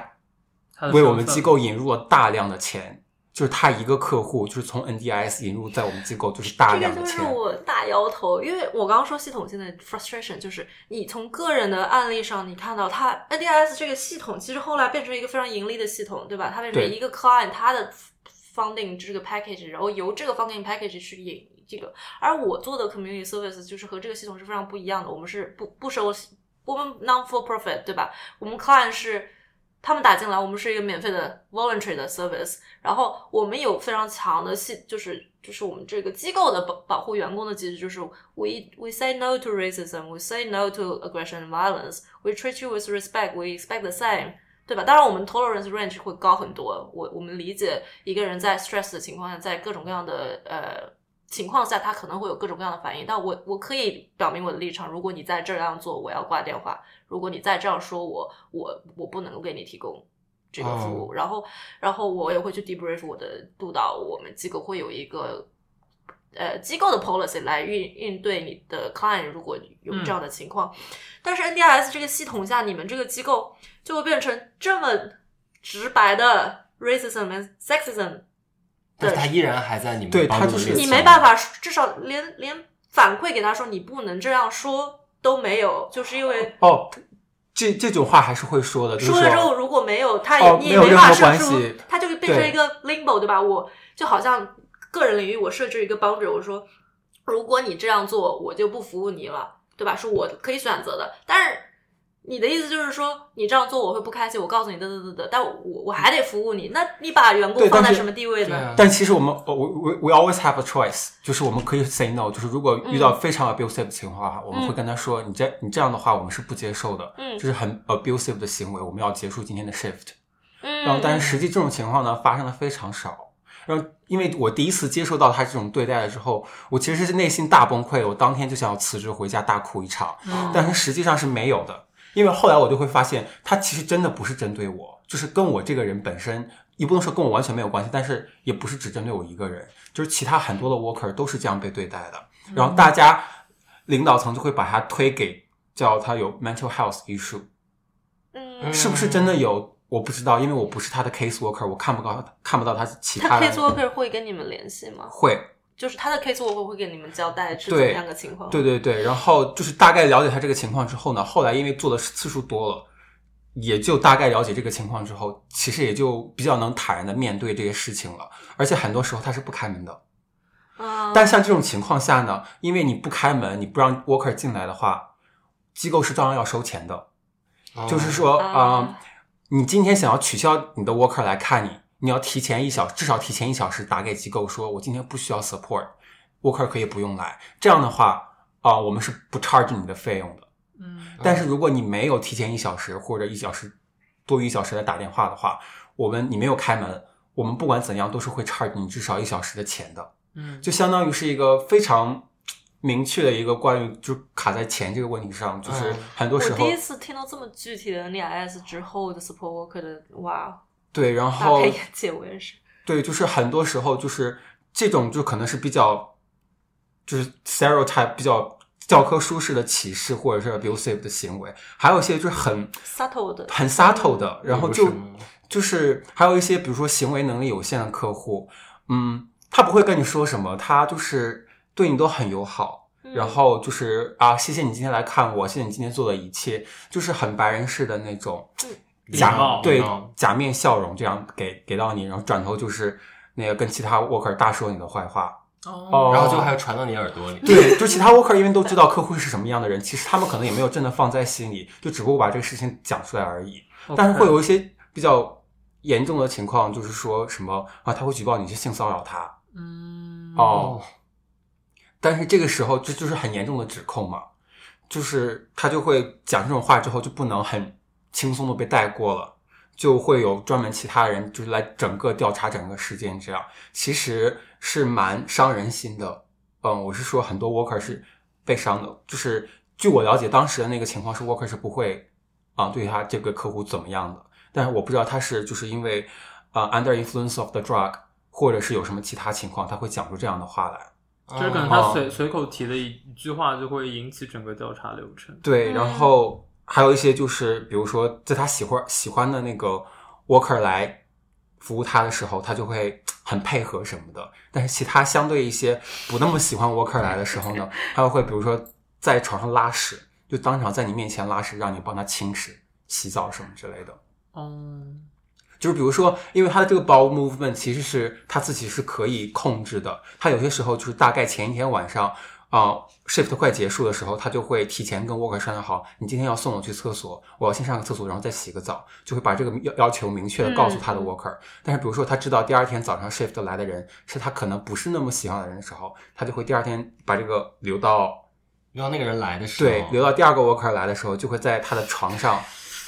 为我们机构引入了大量的钱。就是他一个客户，就是从 NDIS 引入在我们机构，就是大量的钱。这个就是我大摇头，因为我刚刚说系统性的 frustration，就是你从个人的案例上，你看到他 NDIS 这个系统，其实后来变成一个非常盈利的系统，对吧？它变成一个 client，他的 funding 这个 package，然后由这个 funding package 去引这个。而我做的 community service 就是和这个系统是非常不一样的，我们是不不收，我们 non for profit，对吧？我们 client 是。他们打进来，我们是一个免费的 voluntary 的 service，然后我们有非常强的系，就是就是我们这个机构的保保护员工的机制，就是 we we say no to racism，we say no to aggression and violence，we treat you with respect，we expect the same，对吧？当然，我们 tolerance range 会高很多。我我们理解一个人在 stress 的情况下，在各种各样的呃。情况下，他可能会有各种各样的反应。但我我可以表明我的立场，如果你再这样做，我要挂电话；如果你再这样说我，我我不能给你提供这个服务。Oh. 然后然后我也会去 debrief 我的督导，我们机构会有一个。呃，机构的 policy 来应应对你的 client，如果有这样的情况，嗯、但是 NDIS 这个系统下，你们这个机构就会变成这么直白的 racism and sexism，但是他依然还在你们对他就是你没办法，至少连连反馈给他说你不能这样说都没有，就是因为哦，这这种话还是会说的，就是、说，说了之后如果没有，他也、哦、你也没办法设出，他就会变成一个 limbo，对，对吧？我就好像。个人领域，我设置一个 boundary，我说，如果你这样做，我就不服务你了，对吧？是我可以选择的。但是你的意思就是说，你这样做我会不开心。我告诉你，得得得得，但我我还得服务你。那你把员工放在什么地位呢？但，但其实我们，我我 we always have a choice，就是我们可以 say no，就是如果遇到非常 abusive 的情况的话，嗯、我们会跟他说，你这你这样的话，我们是不接受的，嗯，就是很 abusive 的行为，我们要结束今天的 shift。嗯，然后但是实际这种情况呢，发生的非常少。然后，因为我第一次接受到他这种对待了之后，我其实是内心大崩溃，我当天就想要辞职回家大哭一场。嗯，但是实际上是没有的，因为后来我就会发现，他其实真的不是针对我，就是跟我这个人本身，也不能说跟我完全没有关系，但是也不是只针对我一个人，就是其他很多的 worker 都是这样被对待的。然后大家领导层就会把他推给叫他有 mental health issue，嗯，是不是真的有？我不知道，因为我不是他的 case worker，我看不到看不到他其他。他 case worker 会跟你们联系吗？会，就是他的 case worker 会给你们交代是怎么样的情况。对对对，然后就是大概了解他这个情况之后呢，后来因为做的次数多了，也就大概了解这个情况之后，其实也就比较能坦然的面对这些事情了。而且很多时候他是不开门的。嗯。但像这种情况下呢，因为你不开门，你不让 worker 进来的话，机构是照样要收钱的。嗯、就是说嗯你今天想要取消你的 worker 来看你，你要提前一小，至少提前一小时打给机构说，我今天不需要 support，worker 可以不用来。这样的话，啊、呃，我们是不 charge 你的费用的。嗯。但是如果你没有提前一小时或者一小时多于一小时来打电话的话，我们你没有开门，我们不管怎样都是会 charge 你至少一小时的钱的。嗯。就相当于是一个非常。明确的一个关于就卡在钱这个问题上，就是很多时候。我第一次听到这么具体的 NDIS 之后的 support worker 的哇。对，然后。大开眼界，我也是。对，就是很多时候就是这种就可能是比较，就是 stereotype 比较教科书式的歧视或者是 abusive 的行为，还有一些就是很 subtle 的，很 subtle 的，然后就就是还有一些比如说行为能力有限的客户，嗯，他不会跟你说什么，他就是。对你都很友好，然后就是啊，谢谢你今天来看我，谢谢你今天做的一切，就是很白人式的那种假对假面笑容，这样给给到你，然后转头就是那个跟其他 worker 大说你的坏话。哦，然后就还要传到你耳朵里。对，就其他 worker 因为都知道客户是什么样的人，其实他们可能也没有真的放在心里，就只不过把这个事情讲出来而已。但是会有一些比较严重的情况，就是说什么啊，他会举报你去性骚扰他，嗯。哦。但是这个时候，这就是很严重的指控嘛，就是他就会讲这种话之后，就不能很轻松的被带过了，就会有专门其他人就是来整个调查整个事件，这样其实是蛮伤人心的。嗯，我是说很多 worker 是被伤的，就是据我了解，当时的那个情况是 worker 是不会啊对他这个客户怎么样的，但是我不知道他是就是因为啊 under influence of the drug，或者是有什么其他情况，他会讲出这样的话来。就是可能他随随口提的一一句话就会引起整个调查流程。对，然后还有一些就是，比如说在他喜欢喜欢的那个 worker 来服务他的时候，他就会很配合什么的。但是其他相对一些不那么喜欢 worker 来的时候呢，他会比如说在床上拉屎，就当场在你面前拉屎，让你帮他清屎、洗澡什么之类的。嗯。就是比如说，因为他的这个 bowel movement 其实是他自己是可以控制的。他有些时候就是大概前一天晚上啊、呃、shift 快结束的时候，他就会提前跟 worker 商量好，你今天要送我去厕所，我要先上个厕所，然后再洗个澡，就会把这个要要求明确的告诉他的 worker。嗯、但是比如说他知道第二天早上 shift 来的人是他可能不是那么喜欢的人的时候，他就会第二天把这个留到留到那个人来的时候，对，留到第二个 worker 来的时候，就会在他的床上。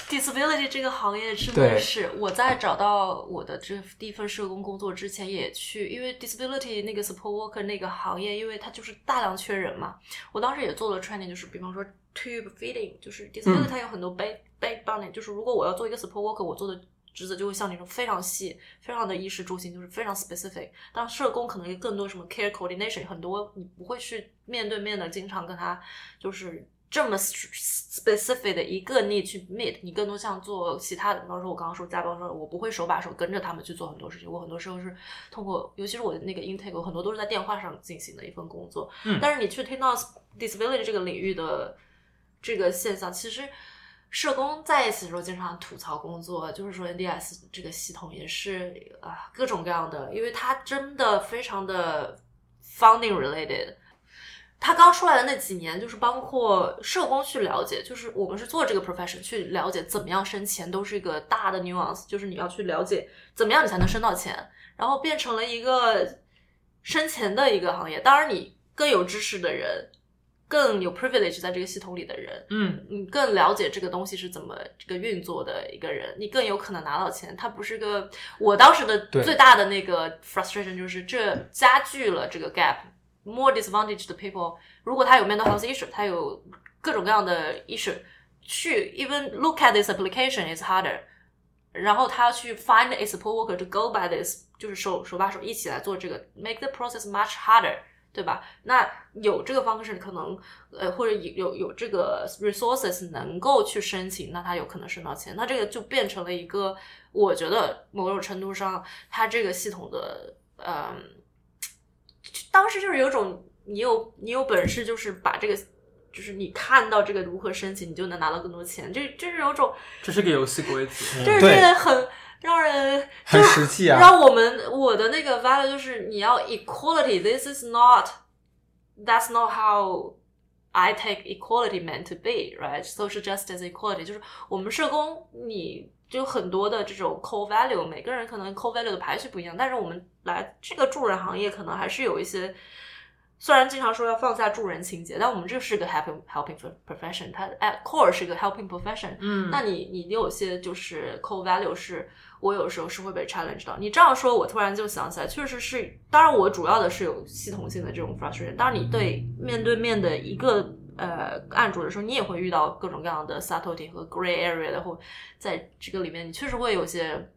Disability 这个行业真的是我在找到我的这第一份社工工作之前也去，因为 disability 那个 support worker 那个行业，因为它就是大量缺人嘛。我当时也做了 training，就是比方说 tube feeding，就是 disability 它有很多 back backbone，就是如果我要做一个 support worker，我做的职责就会像那种非常细、非常的衣食住行，就是非常 specific。当社工可能更多什么 care coordination，很多你不会去面对面的经常跟他就是。这么 specific 的一个 need 去 meet，你更多像做其他的，比方说我刚刚说加班说，我不会手把手跟着他们去做很多事情，我很多时候是通过，尤其是我的那个 intake，我很多都是在电话上进行的一份工作。嗯，但是你去听到 disability 这个领域的这个现象，其实社工在一起的时候经常吐槽工作，就是说 NDIS 这个系统也是啊各种各样的，因为它真的非常的 funding related。他刚出来的那几年，就是包括社工去了解，就是我们是做这个 profession 去了解怎么样升钱，都是一个大的 nuance，就是你要去了解怎么样你才能升到钱，然后变成了一个升钱的一个行业。当然，你更有知识的人，更有 privilege 在这个系统里的人，嗯，你更了解这个东西是怎么这个运作的一个人，你更有可能拿到钱。它不是个，我当时的最大的那个 frustration 就是这加剧了这个 gap。More disadvantaged people，如果他有 mental health issue，他有各种各样的 issue，去 even look at this application is harder。然后他要去 find a support worker to go by this，就是手手把手一起来做这个，make the process much harder，对吧？那有这个方式，可能呃或者有有有这个 resources 能够去申请，那他有可能升到钱。那这个就变成了一个，我觉得某种程度上，他这个系统的嗯。当时就是有种你有你有本事，就是把这个，就是你看到这个如何申请，你就能拿到更多钱。这这是有种，这是个游戏规则，这是这个很让人很实际啊。让我们我的那个 value 就是你要 equality，this is not，that's not how I take equality meant to be，right？Social justice equality 就是我们社工你。就很多的这种 core value，每个人可能 core value 的排序不一样，但是我们来这个助人行业，可能还是有一些，虽然经常说要放下助人情节，但我们这是个 helping helping profession，它 at core 是个 helping profession。嗯，那你你有些就是 core value 是，我有时候是会被 challenge 到。你这样说，我突然就想起来，确实是，当然我主要的是有系统性的这种 frustration。当然，你对面对面的一个。呃，案主的时候，你也会遇到各种各样的 subtlety 和 gray area，的，或在这个里面，你确实会有些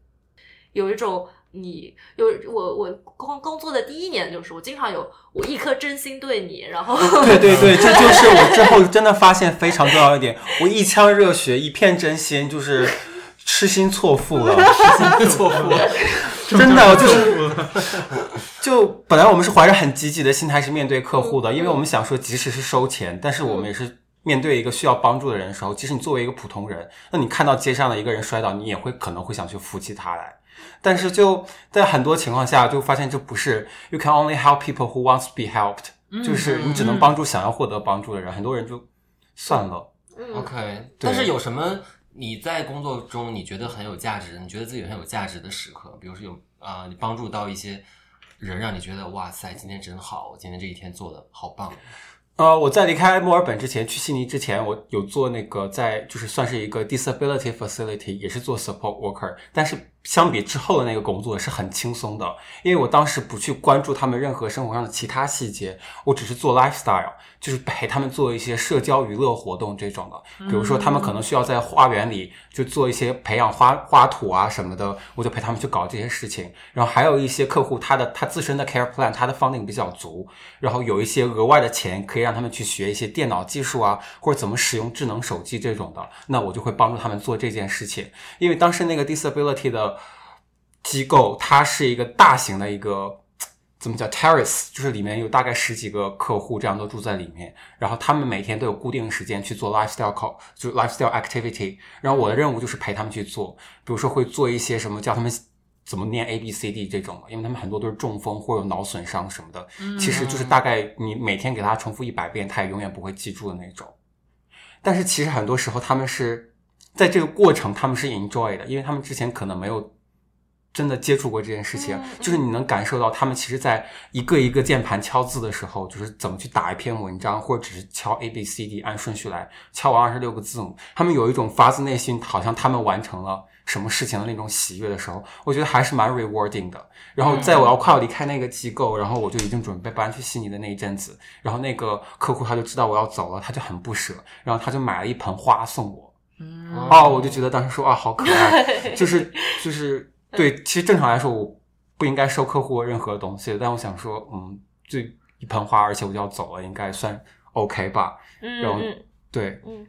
有一种你有我我工工作的第一年，就是我经常有我一颗真心对你，然后对 对对，这 就是我之后真的发现非常重要一点，我一腔热血，一片真心，就是痴心错付了，痴心错付了。真的就是，就本来我们是怀着很积极的心态去面对客户的，因为我们想说，即使是收钱，但是我们也是面对一个需要帮助的人的时候，即使你作为一个普通人，那你看到街上的一个人摔倒，你也会可能会想去扶起他来。但是就在很多情况下，就发现这不是 you can only help people who wants to be helped，就是你只能帮助想要获得帮助的人，很多人就算了。OK，但是有什么？你在工作中你觉得很有价值，你觉得自己很有价值的时刻，比如说有啊、你帮助到一些人，让你觉得哇塞，今天真好，我今天这一天做的好棒。呃，我在离开墨尔本之前，去悉尼之前，我有做那个在就是算是一个 disability facility，也是做 support worker，但是。相比之后的那个工作是很轻松的，因为我当时不去关注他们任何生活上的其他细节，我只是做 lifestyle，就是陪他们做一些社交娱乐活动这种的。比如说他们可能需要在花园里就做一些培养花花土啊什么的，我就陪他们去搞这些事情。然后还有一些客户，他的他自身的 care plan，他的 funding 比较足，然后有一些额外的钱可以让他们去学一些电脑技术啊，或者怎么使用智能手机这种的，那我就会帮助他们做这件事情。因为当时那个 disability 的。机构它是一个大型的一个怎么叫 terrace，就是里面有大概十几个客户这样都住在里面，然后他们每天都有固定时间去做 lifestyle call，就 lifestyle activity，然后我的任务就是陪他们去做，比如说会做一些什么，教他们怎么念 A B C D 这种，因为他们很多都是中风或者脑损伤什么的，其实就是大概你每天给他重复一百遍，他也永远不会记住的那种。但是其实很多时候他们是在这个过程他们是 enjoy 的，因为他们之前可能没有。真的接触过这件事情，就是你能感受到他们其实，在一个一个键盘敲字的时候，就是怎么去打一篇文章，或者只是敲 A B C D 按顺序来敲完二十六个字母，他们有一种发自内心，好像他们完成了什么事情的那种喜悦的时候，我觉得还是蛮 rewarding 的。然后在我要快要离开那个机构，然后我就已经准备搬去悉尼的那一阵子，然后那个客户他就知道我要走了，他就很不舍，然后他就买了一盆花送我。嗯，哦，我就觉得当时说啊，好可爱，就是就是。对，其实正常来说，我不应该收客户任何东西，但我想说，嗯，这一盆花，而且我就要走了，应该算 OK 吧？嗯，然后嗯对，嗯，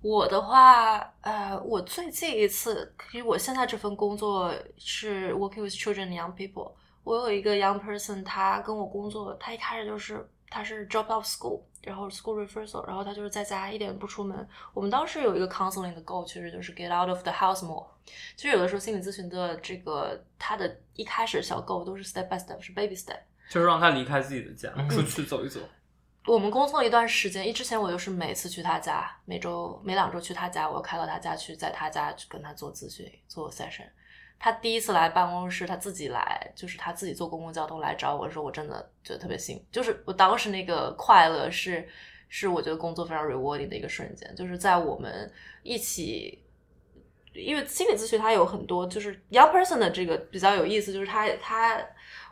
我的话，呃，我最近一次，因为我现在这份工作是 working with children and young people，我有一个 young person，他跟我工作，他一开始就是他是 drop out of school。然后 school reversal，然后他就是在家一点不出门。我们当时有一个 counseling 的 goal，其实就是 get out of the house more。其实有的时候心理咨询的这个他的一开始小 goal 都是 step by step，是 baby step，就是让他离开自己的家，嗯、出去走一走。我们工作了一段时间，一之前我就是每次去他家，每周每两周去他家，我开到他家去，在他家去跟他做咨询，做 session。他第一次来办公室，他自己来，就是他自己坐公共交通来找我，的时候我真的觉得特别幸运，就是我当时那个快乐是，是我觉得工作非常 rewarding 的一个瞬间，就是在我们一起，因为心理咨询它有很多，就是 young person 的这个比较有意思，就是他他。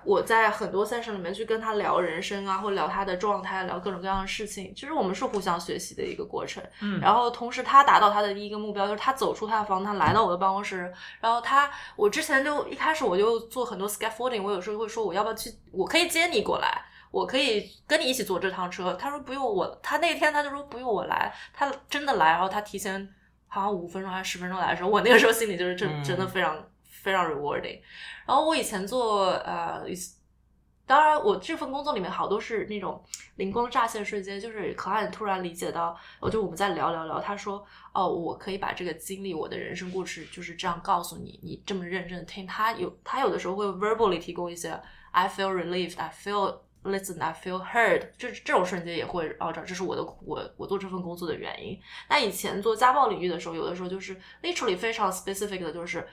我在很多 session 里面去跟他聊人生啊，或聊他的状态，聊各种各样的事情。其实我们是互相学习的一个过程。嗯，然后同时他达到他的第一个目标，就是他走出他的房，他来到我的办公室。然后他，我之前就一开始我就做很多 scaffolding，我有时候会说我要不要去，我可以接你过来，我可以跟你一起坐这趟车。他说不用我，他那天他就说不用我来，他真的来，然后他提前好像五分钟还是十分钟来的时候，我那个时候心里就是真真的非常。非常 rewarding，然后我以前做呃，当然我这份工作里面好多是那种灵光乍现瞬间，就是 client 突然理解到，我就我们在聊聊聊，他说哦，我可以把这个经历我的人生故事就是这样告诉你，你这么认真听，他有他有的时候会 verbally 提供一些 I feel relieved, I feel listened, I feel heard，就是这种瞬间也会哦，这这是我的我我做这份工作的原因。那以前做家暴领域的时候，有的时候就是 literally 非常 specific 的，就是。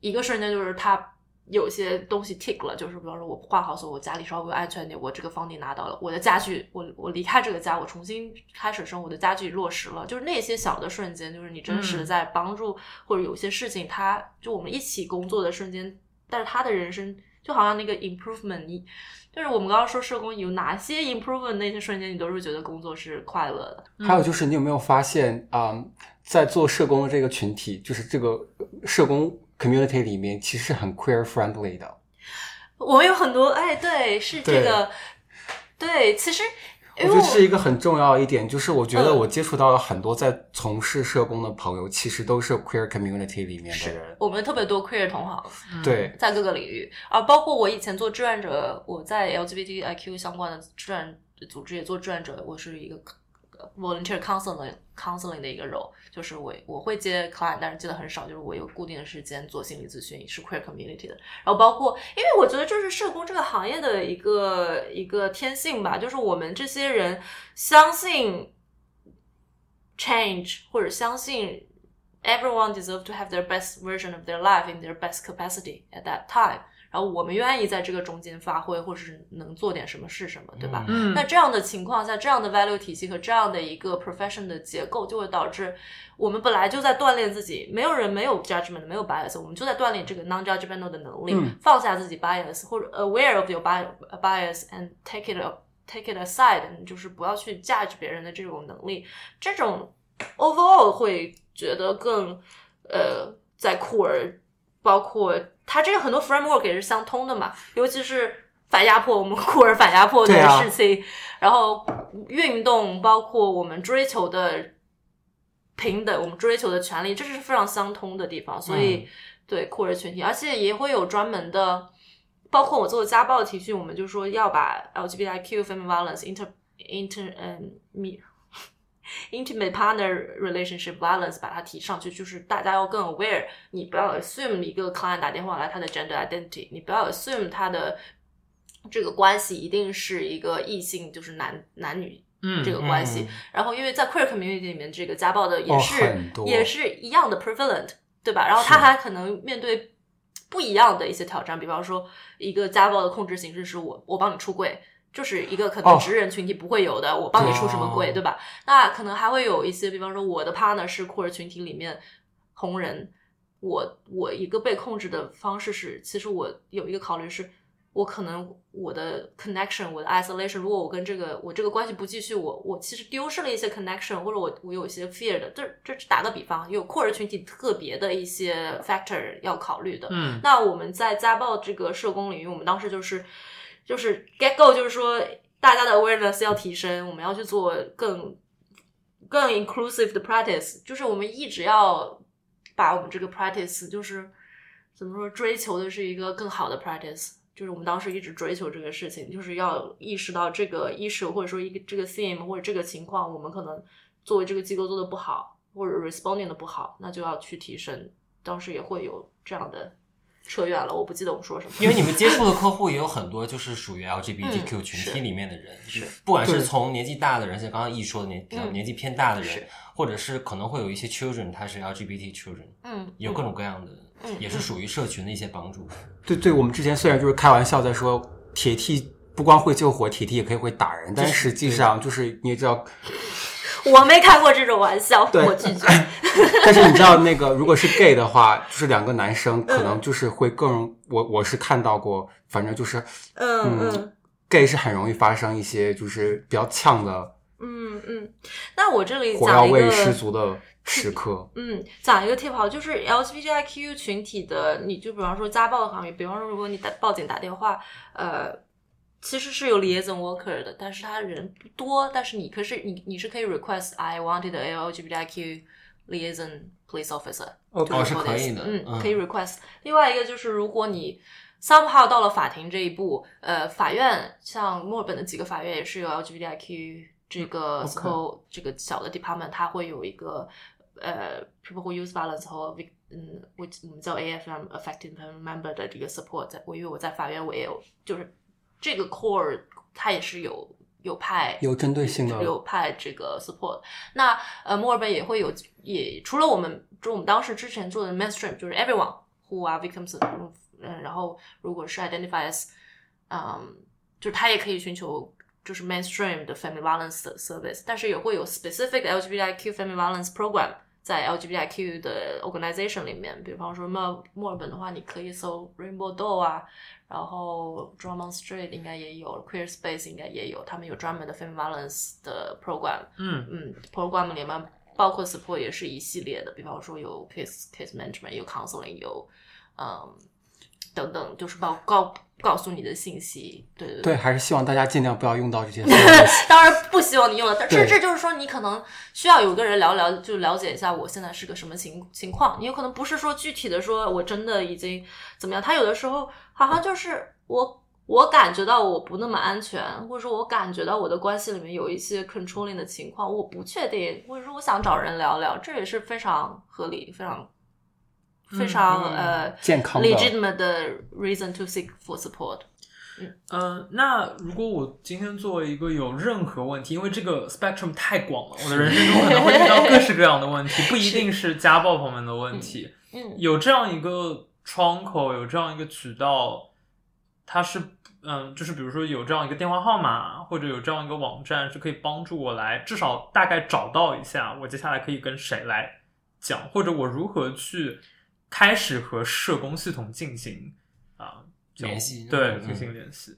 一个瞬间就是他有些东西 tick 了，就是比方说我换好所，我家里稍微安全点，我这个房顶拿到了，我的家具，我我离开这个家，我重新开始生活，我的家具落实了，就是那些小的瞬间，就是你真实的在帮助，嗯、或者有些事情他，他就我们一起工作的瞬间，但是他的人生就好像那个 improvement，你就是我们刚刚说社工有哪些 improvement 那些瞬间，你都是觉得工作是快乐的。还有就是你有没有发现啊、嗯，在做社工的这个群体，就是这个社工。Community 里面其实很 queer friendly 的，我们有很多哎，对，是这个，对，对，其实我觉得是一个很重要的一点，就是我觉得我接触到了很多在从事社工的朋友，嗯、其实都是 queer community 里面的人，我们特别多 queer 同行，对、嗯，在各个领域，啊，包括我以前做志愿者，我在 LGBTIQ 相关的志愿组织也做志愿者，我是一个。volunteer counseling counseling 的一个 role，就是我我会接 client，但是接的很少，就是我有固定的时间做心理咨询，是 queer community 的。然后包括，因为我觉得这是社工这个行业的一个一个天性吧，就是我们这些人相信 change，或者相信 everyone deserve to have their best version of their life in their best capacity at that time。 然后我们愿意在这个中间发挥，或者是能做点什么是什么，对吧？嗯。那这样的情况下，这样的 value 体系和这样的一个 profession 的结构，就会导致我们本来就在锻炼自己。没有人没有 judgment，没有 bias，我们就在锻炼这个 non-judgmental 的能力，嗯、放下自己 bias，或者 aware of your bias and take it take it aside，就是不要去 judge 别人的这种能力。这种 overall 会觉得更呃，在酷儿包括。它这个很多 framework 也是相通的嘛，尤其是反压迫，我们酷儿反压迫的事情，啊、然后运动，包括我们追求的平等，我们追求的权利，这是非常相通的地方。所以，嗯、对酷儿群体，而且也会有专门的，包括我做的家暴体训，我们就说要把 LGBTIQ family violence inter inter 嗯 me。Intimate partner relationship violence 把它提上去，就是大家要更 aware。你不要 assume 一个 client 打电话来他的 gender identity，你不要 assume 他的这个关系一定是一个异性，就是男男女这个关系。嗯嗯、然后因为在 queer community 里面，这个家暴的也是、哦、也是一样的 prevalent，对吧？然后他还可能面对不一样的一些挑战。比方说，一个家暴的控制形式是我我帮你出柜，就是一个可能直人群体不会有的，oh. 我帮你出什么贵，对吧？那可能还会有一些，比方说我的 partner 是酷儿群体里面红人，我我一个被控制的方式是，其实我有一个考虑是。我可能我的 connection，我的 isolation，如果我跟这个我这个关系不继续，我我其实丢失了一些 connection，或者我我有一些 fear 的，这这打个比方，有酷儿群体特别的一些 factor 要考虑的。嗯，那我们在家暴这个社工领域，我们当时就是就是 get go，就是说大家的 awareness 要提升，我们要去做更更 inclusive 的 practice，就是我们一直要把我们这个 practice，就是怎么说，追求的是一个更好的 practice。就是我们当时一直追求这个事情，就是要意识到这个 issue 或者说一个这个 theme 或者这个情况，我们可能作为这个机构做的不好，或者 responding 的不好，那就要去提升。当时也会有这样的扯远了，我不记得我们说什么。因为你们接触的 客户也有很多，就是属于 LGBTQ 群体里面的人，嗯、是，不管是从年纪大的人，像刚刚一说的年比较、嗯、年纪偏大的人，是或者是可能会有一些 children，他是 LGBT children，嗯，有各种各样的。嗯，也是属于社群的一些帮助。对对，我们之前虽然就是开玩笑在说铁 T 不光会救火，铁 T 也可以会打人，但实际上就是你也知道，我没开过这种玩笑，我拒绝。但是你知道那个如果是 gay 的话，就是两个男生可能就是会更，嗯、我我是看到过，反正就是嗯嗯，嗯，gay 是很容易发生一些就是比较呛的，嗯嗯。那我这里火药味十足的。时刻，嗯，讲一个 tip 好，就是 LGBTIQ 群体的，你就比方说家暴的行业，比方说如果你打报警打电话，呃，其实是有 liaison worker 的，但是他人不多，但是你可是你你是可以 request I wanted a LGBTIQ liaison police officer，哦，哦是可以的，嗯，可以 request。另外一个就是如果你 somehow 到了法庭这一步，呃，法院像墨尔本的几个法院也是有 LGBTIQ 这个 school 这个小的 department，它会有一个。呃、uh,，people who use violence 和嗯，我我们叫 AFM，affected member 的这个 support，在我因为我在法院我也有，就是这个 core 它也是有有派有针对性的有派这个 support。那呃，墨尔本也会有，也除了我们就我们当时之前做的 mainstream，就是 everyone who are victims，嗯，然后如果是 identify as，嗯，就是他也可以寻求。就是 mainstream 的 family violence service，但是也会有 specific LGBTIQ family violence program 在 LGBTIQ 的 organization 里面。比方说墨墨尔本的话，你可以搜 Rainbow Door 啊，然后 Drummond Street 应该也有，Queer Space 应该也有，他们有专门的 family violence 的 program。嗯嗯，program 里面包括 support 也是一系列的，比方说有 case case management，有 counseling，有嗯等等，就是报告。告诉你的信息，对对对，对，还是希望大家尽量不要用到这些。当然不希望你用了，但这这就是说，你可能需要有个人聊聊，就了解一下我现在是个什么情情况。你有可能不是说具体的说，我真的已经怎么样。他有的时候好像就是我，我感觉到我不那么安全，或者说我感觉到我的关系里面有一些 controlling 的情况，我不确定，或者说我想找人聊聊，这也是非常合理，非常。非常、嗯、呃健康的 legitimate 的 reason to seek for support。嗯呃，那如果我今天作为一个有任何问题，因为这个 spectrum 太广了，我的人生中可能会遇到各式各样的问题，不一定是家暴方面的问题。嗯，有这样一个窗口，有这样一个渠道，它是嗯，就是比如说有这样一个电话号码，或者有这样一个网站，是可以帮助我来至少大概找到一下，我接下来可以跟谁来讲，或者我如何去。开始和社工系统进行啊联系，对，进行联系。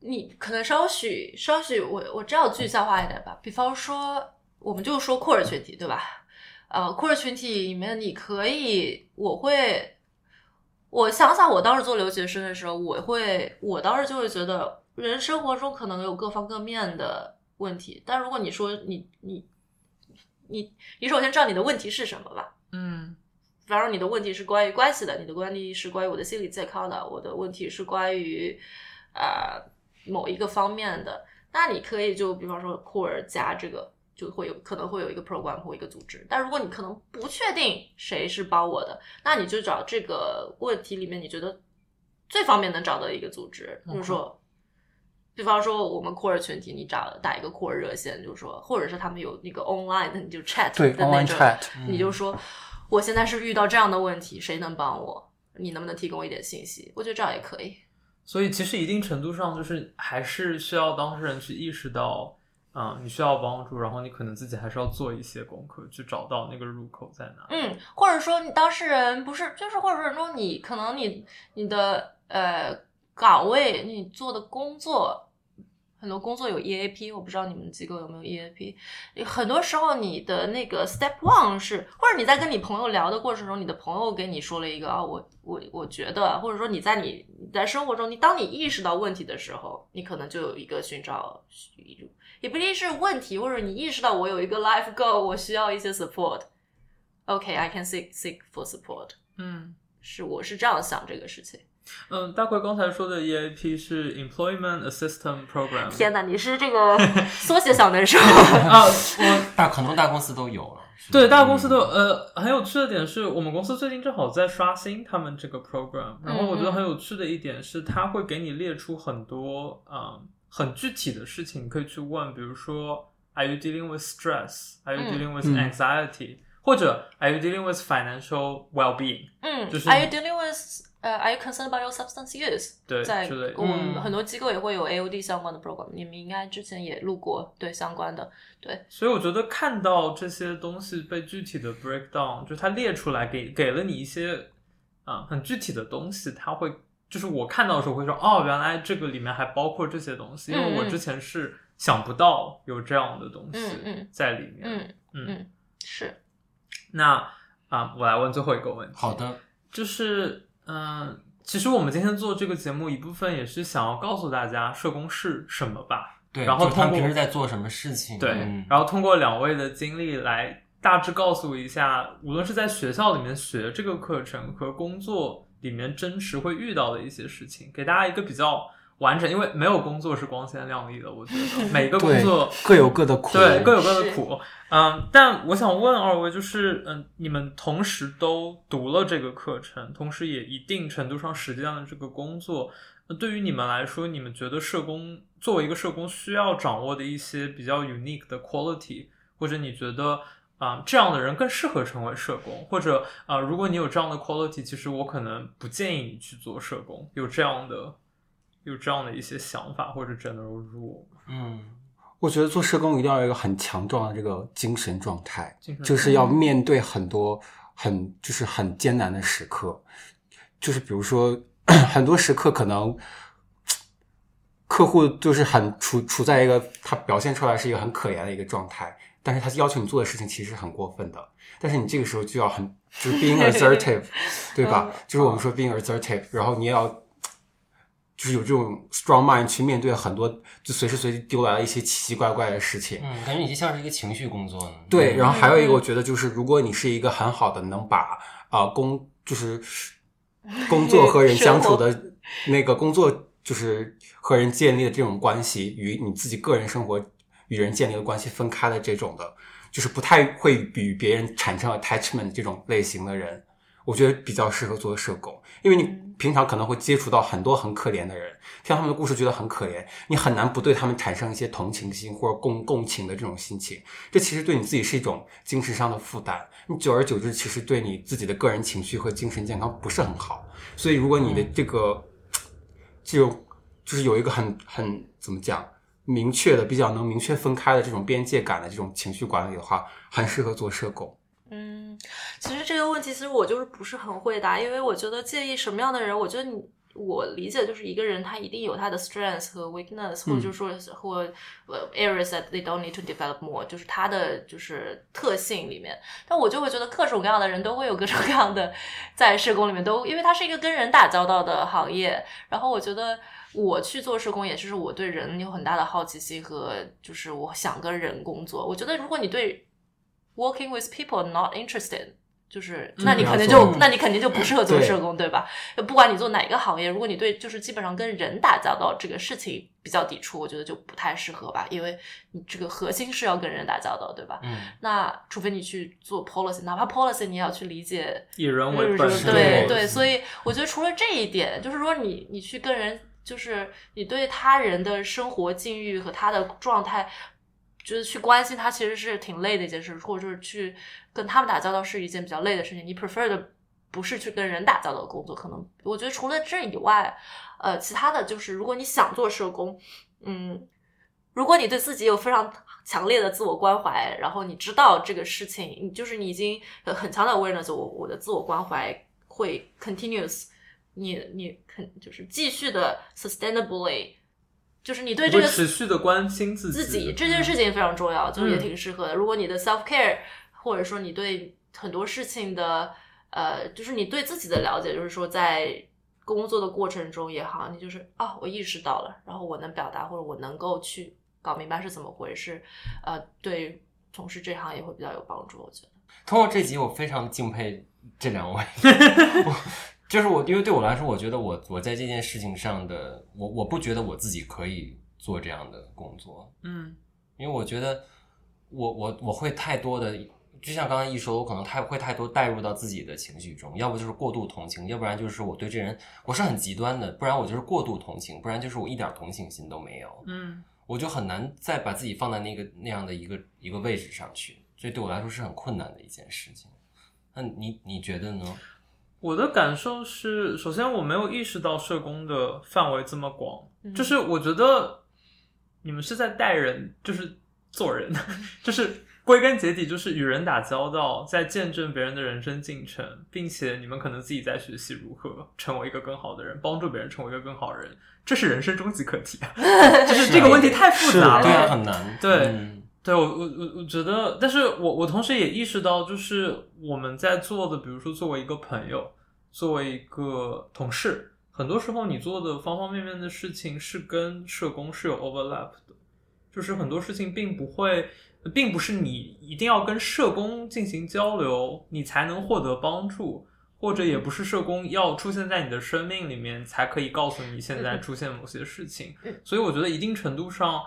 你可能稍许稍许，我我这样具象化一点吧。比方说，我们就说酷儿群体，对吧？呃，酷儿群体里面，你可以，我会，我想想，我当时做留学生的时候，我会，我当时就会觉得，人生活中可能有各方各面的问题。但如果你说你你你你首先知道你的问题是什么吧？嗯。比方说你的问题是关于关系的，你的问题是关于我的心理健康的，我的问题是关于呃某一个方面的，那你可以就比方说酷儿加这个就会有可能会有一个 program 或一个组织。但如果你可能不确定谁是帮我的，那你就找这个问题里面你觉得最方便能找到一个组织，就是说，比方说我们酷儿群体，你找打一个酷儿热线，就是说，或者是他们有那个 online 的，你就 chat 对的那种 online chat，你就说。我现在是遇到这样的问题，谁能帮我？你能不能提供一点信息？我觉得这样也可以。所以其实一定程度上就是还是需要当事人去意识到，嗯，你需要帮助，然后你可能自己还是要做一些功课，去找到那个入口在哪。嗯，或者说你当事人不是，就是或者说你可能你你的呃岗位，你做的工作。很多工作有 EAP，我不知道你们机构有没有 EAP。很多时候你的那个 Step One 是，或者你在跟你朋友聊的过程中，你的朋友给你说了一个啊，我我我觉得，或者说你在你你在生活中，你当你意识到问题的时候，你可能就有一个寻找，也不一定是问题，或者你意识到我有一个 life goal，我需要一些 support。OK，I can seek seek for support。嗯，是我是这样想这个事情。嗯，大奎刚才说的 EAP 是 Employment Assistance Program。天哪，你是这个缩写小能手啊！我大很多大公司都有了。对，大公司都有。呃，很有趣的点是我们公司最近正好在刷新他们这个 program，然后我觉得很有趣的一点是，他会给你列出很多啊、嗯、很具体的事情，你可以去问，比如说 Are you dealing with stress？Are you dealing with anxiety？、嗯、或者 Are you dealing with financial well-being？嗯，就是 Are you dealing with 呃、uh,，Are you concerned about your substance use？对，在我们、嗯、很多机构也会有 AOD 相关的 program，你们应该之前也录过对相关的。对，所以我觉得看到这些东西被具体的 breakdown，就它列出来给给了你一些很具体的东西，它会就是我看到的时候会说哦，原来这个里面还包括这些东西，因为我之前是想不到有这样的东西在里面。嗯嗯，嗯，是。那啊、呃，我来问最后一个问题。好的，就是。嗯，其实我们今天做这个节目，一部分也是想要告诉大家社工是什么吧。对，然后他们平时在做什么事情？对、嗯，然后通过两位的经历来大致告诉一下，无论是在学校里面学这个课程和工作里面真实会遇到的一些事情，给大家一个比较。完整，因为没有工作是光鲜亮丽的，我觉得每个工作各有各的苦，对，各有各的苦。嗯，但我想问二位，就是嗯，你们同时都读了这个课程，同时也一定程度上实践了这个工作，那对于你们来说，你们觉得社工作为一个社工需要掌握的一些比较 unique 的 quality，或者你觉得啊、嗯、这样的人更适合成为社工，或者啊、呃、如果你有这样的 quality，其实我可能不建议你去做社工，有这样的。有这样的一些想法或者 general rule，嗯，我觉得做社工一定要有一个很强壮的这个精神状态，就是要面对很多很就是很艰难的时刻，就是比如说 很多时刻可能 客户就是很处处在一个他表现出来是一个很可怜的一个状态，但是他要求你做的事情其实很过分的，但是你这个时候就要很就是 being assertive，对吧？就是我们说 being assertive，然后你也要。就是有这种 strong mind 去面对很多就随时随地丢来的一些奇奇怪怪的事情，嗯，感觉已经像是一个情绪工作了。对，然后还有一个，我觉得就是，如果你是一个很好的能把啊、呃、工就是 工作和人相处的那个工作，就是和人建立的这种关系，与你自己个人生活与人建立的关系分开的这种的，就是不太会与别人产生 attachment 这种类型的人。我觉得比较适合做社工，因为你平常可能会接触到很多很可怜的人，听他们的故事觉得很可怜，你很难不对他们产生一些同情心或者共共情的这种心情。这其实对你自己是一种精神上的负担，你久而久之，其实对你自己的个人情绪和精神健康不是很好。所以，如果你的这个这种就是有一个很很怎么讲明确的、比较能明确分开的这种边界感的这种情绪管理的话，很适合做社工。嗯，其实这个问题，其实我就是不是很会答，因为我觉得介意什么样的人，我觉得你我理解就是一个人他一定有他的 strengths 和 weakness，或者就是说或 areas that they don't need to develop more，就是他的就是特性里面。但我就会觉得各种各样的人都会有各种各样的在社工里面都，因为它是一个跟人打交道的行业。然后我觉得我去做社工，也就是我对人有很大的好奇心和就是我想跟人工作。我觉得如果你对 Working with people not interested，就是那你肯定就、嗯、那你肯定就不适合做社工，对，对吧？不管你做哪个行业，如果你对就是基本上跟人打交道这个事情比较抵触，我觉得就不太适合吧，因为你这个核心是要跟人打交道，对吧？嗯。那除非你去做 policy，哪怕 policy 你也要去理解以人为本，对对，对。所以我觉得除了这一点，就是说你你去跟人，就是你对他人的生活境遇和他的状态。就是去关心他，其实是挺累的一件事，或者是去跟他们打交道是一件比较累的事情。你 prefer 的不是去跟人打交道的工作，可能我觉得除了这以外，呃，其他的就是如果你想做社工，嗯，如果你对自己有非常强烈的自我关怀，然后你知道这个事情，你就是你已经很强的 awareness，我我的自我关怀会 continuous，你你肯就是继续的 sustainably，就是你对这个持续的关心自己，自己这件事情非常重要，嗯、就是也挺适合的。如果你的 self care，或者说你对很多事情的。呃，就是你对自己的了解，就是说在工作的过程中也好，你就是啊，我意识到了，然后我能表达，或者我能够去搞明白是怎么回事，呃，对从事这行也会比较有帮助。我觉得通过这集，我非常敬佩这两位，我 就是我，因为对我来说，我觉得我我在这件事情上的，我我不觉得我自己可以做这样的工作，嗯，因为我觉得我我我会太多的。就像刚刚一说，我可能太会太多带入到自己的情绪中，要不就是过度同情，要不然就是我对这人我是很极端的，不然我就是过度同情，不然就是我一点同情心都没有。嗯，我就很难再把自己放在那个那样的一个一个位置上去，所以对我来说是很困难的一件事情。那你你觉得呢？我的感受是，首先我没有意识到社工的范围这么广，嗯，就是我觉得你们是在带人，就是做人，就是。归根结底就是与人打交道，在见证别人的人生进程，并且你们可能自己在学习如何成为一个更好的人，帮助别人成为一个更好的人，这是人生终极课题啊！就是这个问题太复杂了，对啊，很难。对，嗯、对我我我我觉得，但是我我同时也意识到，就是我们在做的，比如说作为一个朋友，作为一个同事，很多时候你做的方方面面的事情是跟社工是有 overlap 的，就是很多事情并不会。并不是你一定要跟社工进行交流，你才能获得帮助，或者也不是社工要出现在你的生命里面才可以告诉你现在出现某些事情。所以我觉得一定程度上，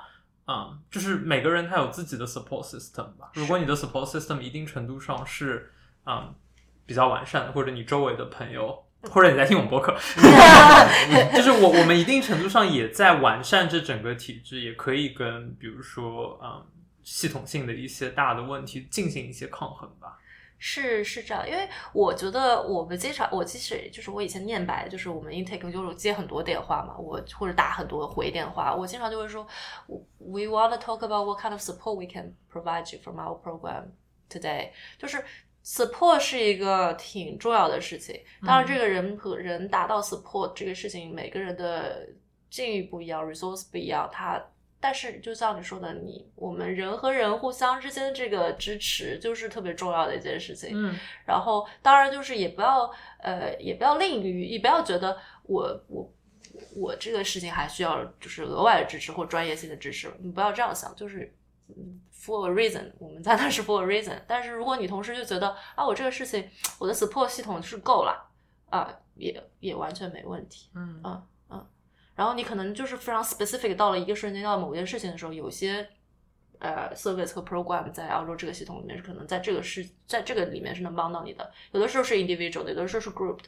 啊、嗯，就是每个人他有自己的 support system 吧。如果你的 support system 一定程度上是啊、嗯、比较完善的，或者你周围的朋友，或者你在听我们播客，就是我我们一定程度上也在完善这整个体制，也可以跟比如说啊。嗯系统性的一些大的问题进行一些抗衡吧。是是这样，因为我觉得我们经常，我其实就是我以前念白，就是我们 intake 就是接很多电话嘛，我或者打很多回电话，我经常就会说，we want to talk about what kind of support we can provide you from our program today。就是 support 是一个挺重要的事情，当然这个人和人达到 support 这个事情，每个人的境遇不一样，resource 不一样，他。但是，就像你说的，你我们人和人互相之间的这个支持，就是特别重要的一件事情。嗯，然后当然就是也不要呃，也不要吝于，也不要觉得我我我这个事情还需要就是额外的支持或专业性的支持，你不要这样想，就是 for a reason，我们在那是 for a reason。但是如果你同时就觉得啊，我这个事情我的 support 系统是够了啊，也也完全没问题。嗯啊。然后你可能就是非常 specific，到了一个瞬间，到某件事情的时候，有些呃 service 和 program 在澳洲这个系统里面是可能在这个是在这个里面是能帮到你的。有的时候是 individual 的，有的时候是 group 的。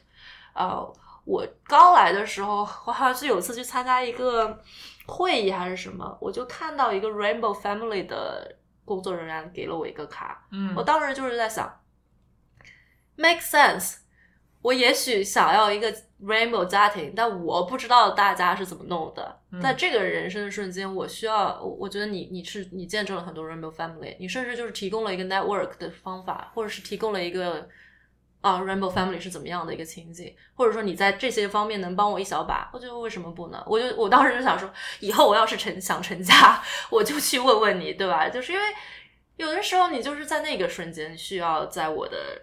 啊，我刚来的时候，我好像是有次去参加一个会议还是什么，我就看到一个 Rainbow Family 的工作人员给了我一个卡，嗯，我当时就是在想，make sense。我也许想要一个 rainbow 家庭，但我不知道大家是怎么弄的。嗯、在这个人生的瞬间，我需要，我觉得你你是你见证了很多 rainbow family，你甚至就是提供了一个 network 的方法，或者是提供了一个啊 rainbow family 是怎么样的一个情景，或者说你在这些方面能帮我一小把，我觉得为什么不呢？我就我当时就想说，以后我要是成想成家，我就去问问你，对吧？就是因为有的时候你就是在那个瞬间需要在我的，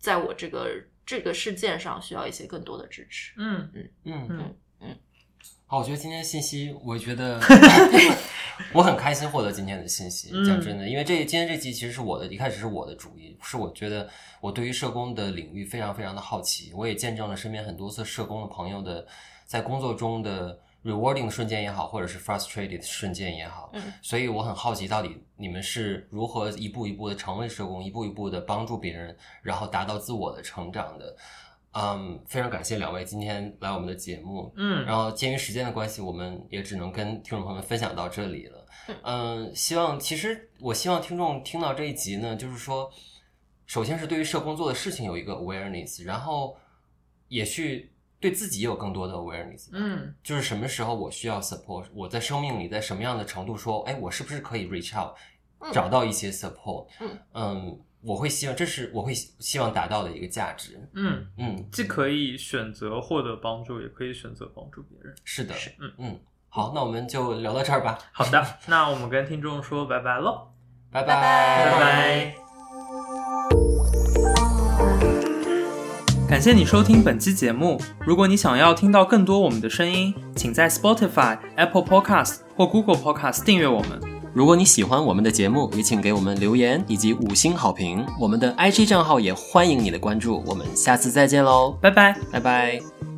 在我这个。这个事件上需要一些更多的支持。嗯嗯嗯嗯嗯。好，我觉得今天信息，我觉得 我很开心获得今天的信息。讲真的，因为这今天这集其实是我的，一开始是我的主意，是我觉得我对于社工的领域非常非常的好奇，我也见证了身边很多次社工的朋友的在工作中的。rewarding 的瞬间也好，或者是 frustrated 的瞬间也好，嗯，所以我很好奇，到底你们是如何一步一步的成为社工，一步一步的帮助别人，然后达到自我的成长的。嗯，非常感谢两位今天来我们的节目，嗯，然后鉴于时间的关系，我们也只能跟听众朋友们分享到这里了。嗯，希望其实我希望听众听到这一集呢，就是说，首先是对于社工做的事情有一个 awareness，然后也去对自己有更多的 awareness。嗯，就是什么时候我需要 support，我在生命里在什么样的程度说，哎，我是不是可以 reach out，找到一些 support？嗯嗯，我会希望这是我会希望达到的一个价值。嗯嗯，既可以选择获得帮助，也可以选择帮助别人。是的，是嗯嗯。好，那我们就聊到这儿吧。好的，那我们跟听众说拜拜喽，拜拜拜拜拜。感谢你收听本期节目。如果你想要听到更多我们的声音，请在 Spotify、Apple Podcast 或 Google Podcast 订阅我们。如果你喜欢我们的节目，也请给我们留言以及五星好评。我们的 IG 账号也欢迎你的关注。我们下次再见喽，拜拜，拜拜。